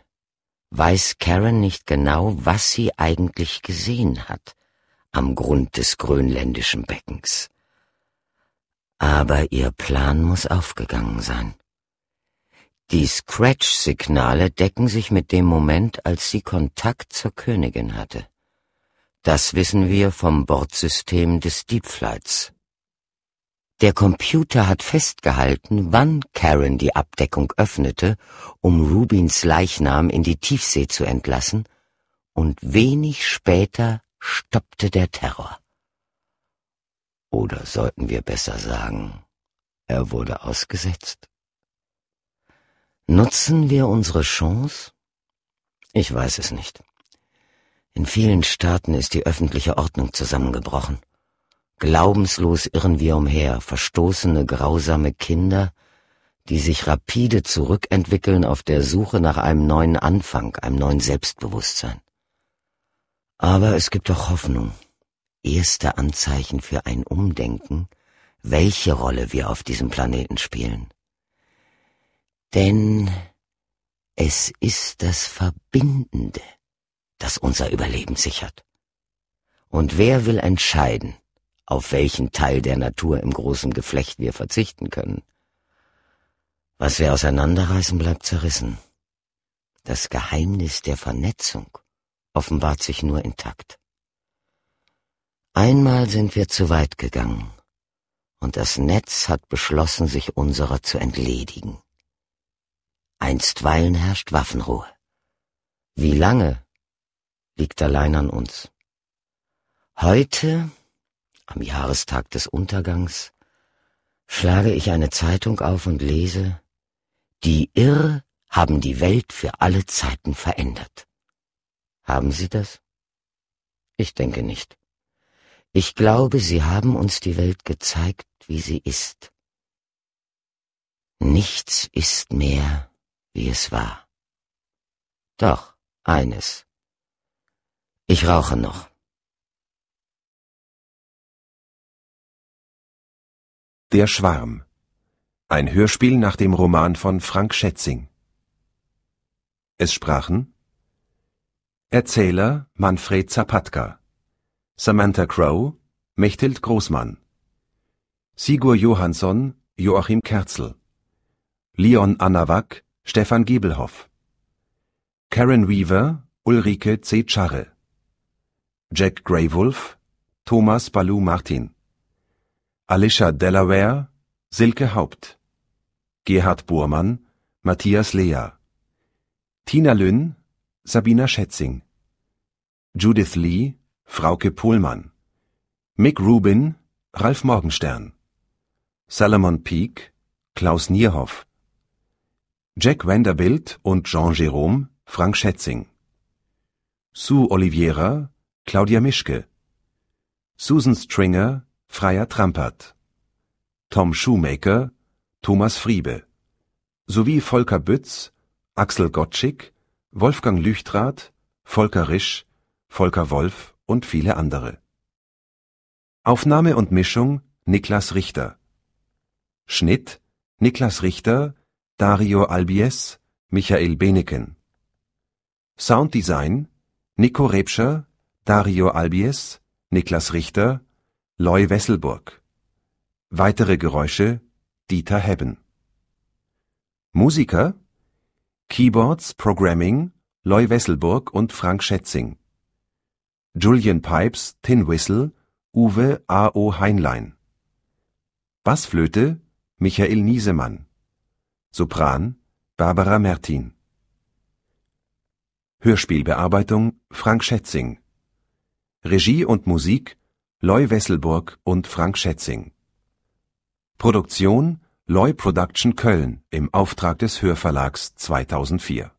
weiß Karen nicht genau, was sie eigentlich gesehen hat am Grund des grönländischen Beckens. Aber ihr Plan muss aufgegangen sein. Die Scratch-Signale decken sich mit dem Moment, als sie Kontakt zur Königin hatte. Das wissen wir vom Bordsystem des Deep Flights. Der Computer hat festgehalten, wann Karen die Abdeckung öffnete, um Rubins Leichnam in die Tiefsee zu entlassen, und wenig später stoppte der Terror. Oder sollten wir besser sagen, er wurde ausgesetzt. Nutzen wir unsere Chance? Ich weiß es nicht. In vielen Staaten ist die öffentliche Ordnung zusammengebrochen. Glaubenslos irren wir umher, verstoßene, grausame Kinder, die sich rapide zurückentwickeln auf der Suche nach einem neuen Anfang, einem neuen Selbstbewusstsein. Aber es gibt auch Hoffnung. erste Anzeichen für ein Umdenken, welche Rolle wir auf diesem Planeten spielen. Denn es ist das Verbindende, das unser Überleben sichert. Und wer will entscheiden, auf welchen Teil der Natur im großen Geflecht wir verzichten können? Was wir auseinanderreißen, bleibt zerrissen. Das Geheimnis der Vernetzung offenbart sich nur intakt. Einmal sind wir zu weit gegangen, und das Netz hat beschlossen, sich unserer zu entledigen. Einstweilen herrscht Waffenruhe. Wie lange liegt allein an uns. Heute, am Jahrestag des Untergangs, schlage ich eine Zeitung auf und lese, die Irr haben die Welt für alle Zeiten verändert. Haben sie das? Ich denke nicht. Ich glaube, sie haben uns die Welt gezeigt, wie sie ist. Nichts ist mehr, wie es war. Doch, eines. Ich rauche noch. Der Schwarm. Ein Hörspiel nach dem Roman von Frank Schätzing. Es sprachen Erzähler Manfred Zapatka Samantha Crow, Mechthild Großmann. Sigur Johansson, Joachim Kerzel. Leon Anawak, Stefan Giebelhoff. Karen Weaver, Ulrike C. Charre. Jack Greywolf, Thomas Balou Martin. Alicia Delaware, Silke Haupt. Gerhard Burmann, Matthias Lea. Tina Lynn, Sabina Schätzing. Judith Lee, Frauke Pohlmann, Mick Rubin, Ralf Morgenstern, Salomon Peake, Klaus Nierhoff, Jack Vanderbilt und Jean Jérôme, Frank Schätzing, Sue Oliveira, Claudia Mischke, Susan Stringer, Freier Trampert, Tom Shoemaker, Thomas Friebe, sowie Volker Bütz, Axel Gottschick, Wolfgang Lüchtrath, Volker Risch, Volker Wolf und viele andere. Aufnahme und Mischung Niklas Richter. Schnitt Niklas Richter, Dario Albies, Michael Beneken. Sounddesign Nico Rebscher, Dario Albies, Niklas Richter, Loy Wesselburg. Weitere Geräusche Dieter Hebben. Musiker Keyboards, Programming Loy Wesselburg und Frank Schätzing. Julian Pipes, Tin Whistle, Uwe A. O. Heinlein. Bassflöte Michael Niesemann. Sopran Barbara Mertin. Hörspielbearbeitung Frank Schätzing. Regie und Musik Loy Wesselburg und Frank Schätzing. Produktion Loy Production Köln im Auftrag des Hörverlags 2004